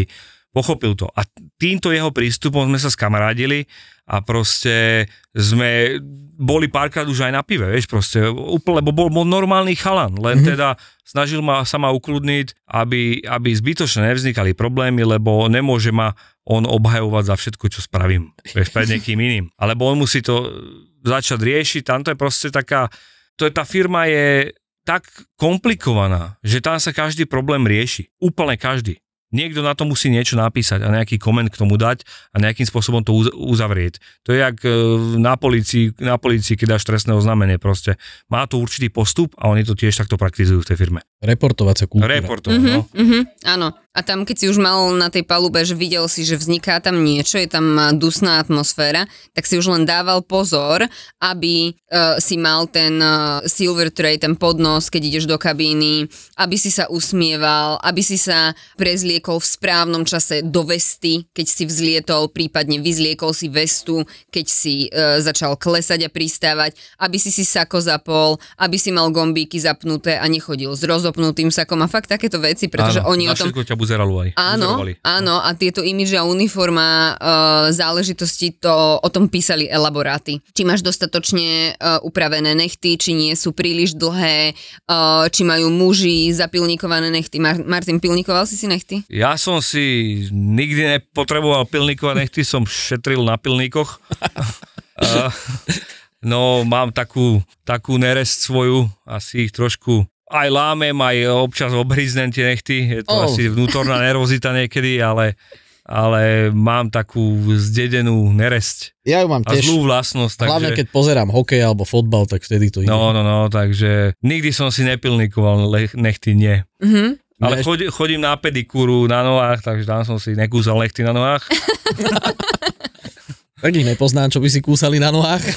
pochopil to. A týmto jeho prístupom sme sa skamarádili a proste sme boli párkrát už aj na pive, vieš, proste úplne, lebo bol, bol normálny chalan, len mm-hmm. teda snažil ma sa ma ukludniť, aby, aby zbytočne nevznikali problémy, lebo nemôže ma on obhajovať za všetko, čo spravím, vieš, pred niekým iným. Alebo on musí to začať riešiť, tam to je proste taká, to je, tá firma je tak komplikovaná, že tam sa každý problém rieši. Úplne každý. Niekto na to musí niečo napísať a nejaký koment k tomu dať a nejakým spôsobom to uz- uzavrieť. To je jak e, na policii, na policii, keď dáš trestné oznámenie proste. Má to určitý postup a oni to tiež takto praktizujú v tej firme. Reportovacia kultúra. Reportov, no. Mhm, áno. A tam, keď si už mal na tej palube, že videl si, že vzniká tam niečo, je tam a, dusná atmosféra, tak si už len dával pozor, aby uh, si mal ten uh, silver tray, ten podnos, keď ideš do kabíny, aby si sa usmieval, aby si sa prezliekol v správnom čase do vesty, keď si vzlietol, prípadne vyzliekol si vestu, keď si uh, začal klesať a pristávať, aby si si sako zapol, aby si mal gombíky zapnuté a nechodil s rozopnutým sakom a fakt takéto veci, pretože Áno, oni o tom ťa buzeralo aj. Áno, Buzerovali. áno, a tieto imidže a uniforma uh, záležitosti to o tom písali elaboráty. Či máš dostatočne uh, upravené nechty, či nie sú príliš dlhé, uh, či majú muži zapilníkované nechty. Mar- Martin, pilníkoval si si nechty? Ja som si nikdy nepotreboval pilníkovať, nechty som šetril na pilníkoch. A, (laughs) no, mám takú, takú nerest svoju, asi ich trošku aj lámem, aj občas obhryznem tie nechty. Je to Oh. asi vnútorná nervozita niekedy, ale, ale mám takú zdedenú neresť Ja ju mám a tiež. zlú vlastnosť. Takže... Hlavne keď pozerám hokej alebo fotbal, tak vtedy to ide. No, no, no, takže nikdy som si nepilníkoval le- nechty, nie. Mhm. Ale Ja chodí, chodím na pedikúru na nohách, takže tam som si nekúsal nechty na nohách. Tak ich nepoznám, čo by si kúsali na nohách. (laughs)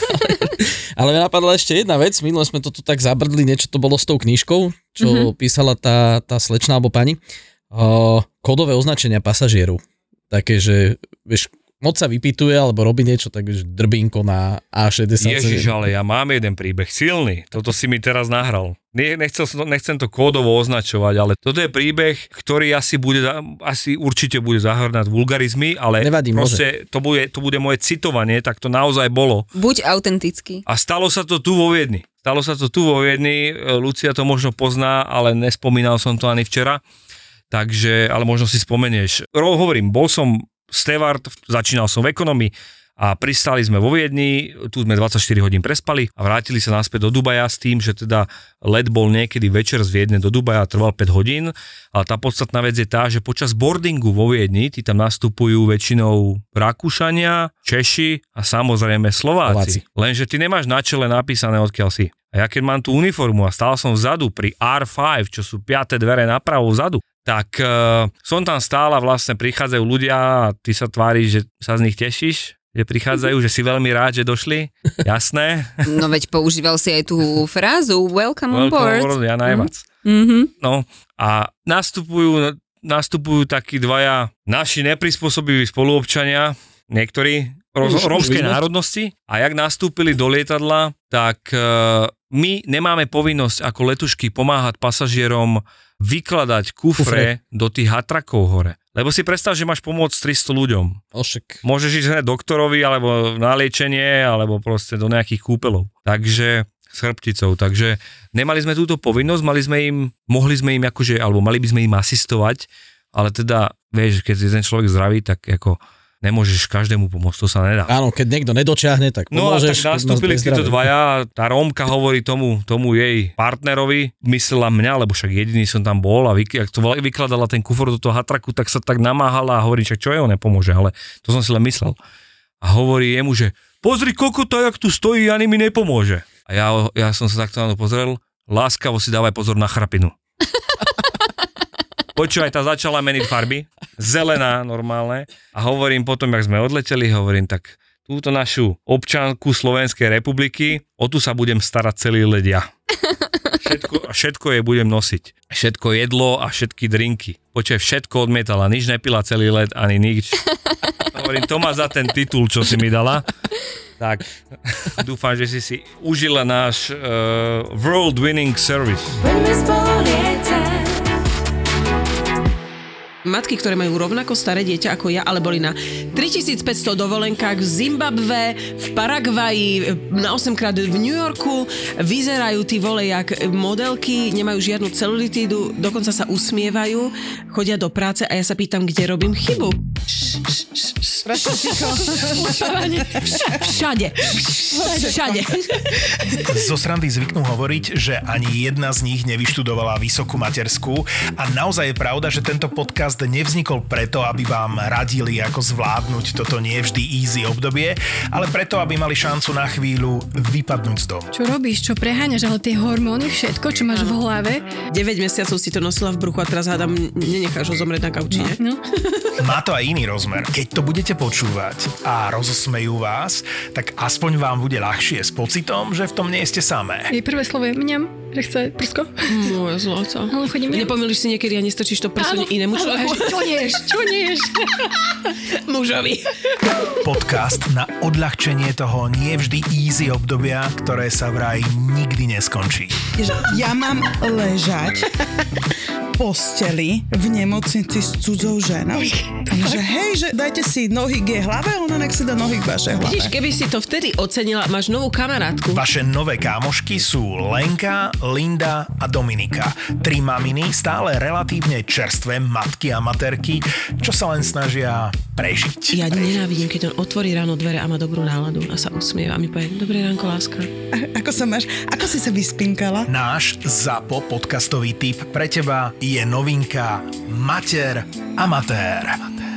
Ale mňa napadla ešte jedna vec, minule sme to tu tak zabrdli, niečo to bolo s tou knižkou, čo mm-hmm. písala tá, tá slečná alebo pani. Uh, kódové označenia pasažierov. Také, že vieš, moc sa vypituje alebo robí niečo, tak že drbinko na A60. Ježiš, ale ja mám jeden príbeh silný. Toto si mi teraz nahral. Nie, nechcel, som- nechcem to kódovo označovať, ale toto je príbeh, ktorý asi bude, asi určite bude zahrňať vulgarizmy, ale Nevadí, proste to bude, to bude moje citovanie, tak to naozaj bolo. Buď autentický. A stalo sa to tu vo Viedni. Stalo sa to tu vo Viedni, e, Lucia to možno pozná, ale nespomínal som to ani včera. Takže, ale možno si spomenieš. Ro, hovorím, bol som steward, začínal som v ekonomii a pristali sme vo Viedni, tu sme 24 hodín prespali a vrátili sa naspäť do Dubaja s tým, že teda let bol niekedy večer z Viedne do Dubaja, trval 5 hodín, ale tá podstatná vec je tá, že počas boardingu vo Viedni, tí tam nastupujú väčšinou Rakúšania, Češi a samozrejme Slováci. Slováci. Lenže ty nemáš na čele napísané, odkiaľ si. A ja keď mám tú uniformu a stál som vzadu pri R5, čo sú piaté dvere napravo vzadu, tak uh, som tam stál a vlastne prichádzajú ľudia a ty sa tváriš, že sa z nich tešíš, že prichádzajú, že si veľmi rád, že došli. Jasné. No veď používal si aj tú frázu Welcome on Welcome board. aboard, ja najvac. Mhm. No a nastupujú, nastupujú takí dvaja naši neprispôsobiví spoluobčania, niektorí ro- Už- už rómskej národnosti a jak nastúpili do lietadla, tak uh, my nemáme povinnosť ako letušky pomáhať pasažierom vykladať kufre, do tých hatrakov hore. Lebo si predstav, že máš pomôcť 300 ľuďom. Ošek. Môžeš ísť hneď doktorovi, alebo na liečenie, alebo proste do nejakých kúpelov. Takže s chrbticou. Takže nemali sme túto povinnosť, mali sme im, mohli sme im akože, alebo mali by sme im asistovať, ale teda, vieš, keď je ten človek zdravý, tak ako nemôžeš každému pomôcť, to sa nedá. Áno, keď niekto nedočiahne, tak No a pomôžeš. tak nastúpili títo dvaja, tá Rómka hovorí tomu, tomu jej partnerovi, myslela mňa, lebo však jediný som tam bol a vy, ak to vykladala ten kufor do toho hatraku, tak sa tak namáhala a hovorí, však čo jeho nepomôže, ale to som si len myslel. A hovorí jemu, že pozri kokota, jak tu stojí, ani mi nepomôže. A ja, ja som sa takto na to pozrel, láskavo si dávaj pozor na chrapinu. (laughs) Počúvaj, tá začala meniť farby, zelená normálne a hovorím potom, jak sme odleteli, hovorím tak, túto našu občanku Slovenskej republiky, o tu sa budem starať celý let ja. Všetko, a všetko jej budem nosiť. Všetko jedlo a všetky drinky. Počuj, všetko odmietala, nič nepila celý let, ani nič. Hovorím, to má za ten titul, čo si mi dala. Tak, dúfam, že si si užila náš uh, World Winning Service. Matky, ktoré majú rovnako staré dieťa ako ja, ale boli na 3500 dovolenkách v Zimbabve, v Paraguaji, na 8 krát v New Yorku, vyzerajú tí vole jak modelky, nemajú žiadnu celulitídu, dokonca sa usmievajú, chodia do práce a ja sa pýtam, kde robím chybu. Všade. Všade. Zo srandy zvyknú hovoriť, že ani jedna z nich nevyštudovala vysokú materskú a naozaj je pravda, že tento podcast nevznikol preto, aby vám radili, ako zvládnuť toto nie vždy easy obdobie, ale preto, aby mali šancu na chvíľu vypadnúť z domu. Čo robíš, čo preháňaš, ale tie hormóny, všetko, čo máš v hlave. 9 mesiacov si to nosila v bruchu a teraz hádam, nenecháš ho zomrieť na gauči, ne? No. Má to aj iný rozmer. Keď to budete počúvať a rozosmejú vás, tak aspoň vám bude ľahšie s pocitom, že v tom nie ste samé. Jej prvé slovo je mňam, že chce prsko. Moje zlato. Ale chodím ja. Nepomíliš si niekedy a nestrčíš to prso inému človeku? Čo ješ? Čo ješ? (laughs) Mužovi. Podcast na odľahčenie toho nie vždy easy obdobia, ktoré sa vraj nikdy neskončí. ja mám ležať posteli v nemocnici s cudzou ženou. Že hej, že dajte si nohy k jej hlave, ona nech si dá nohy k vašej hlave. Vidíš, keby si to vtedy ocenila, máš novú kamarátku. Vaše nové kámošky sú Lenka, Linda a Dominika. Tri maminy, stále relatívne čerstvé matky a materky, čo sa len snažia prežiť. Ja nenávidím, keď on otvorí ráno dvere a má dobrú náladu a sa usmieva a mi povie, dobré ránko, láska. A- ako sa máš? Ako si sa vyspinkala? Náš ZAPO podcastový tip pre teba je novinka Mater Amatér.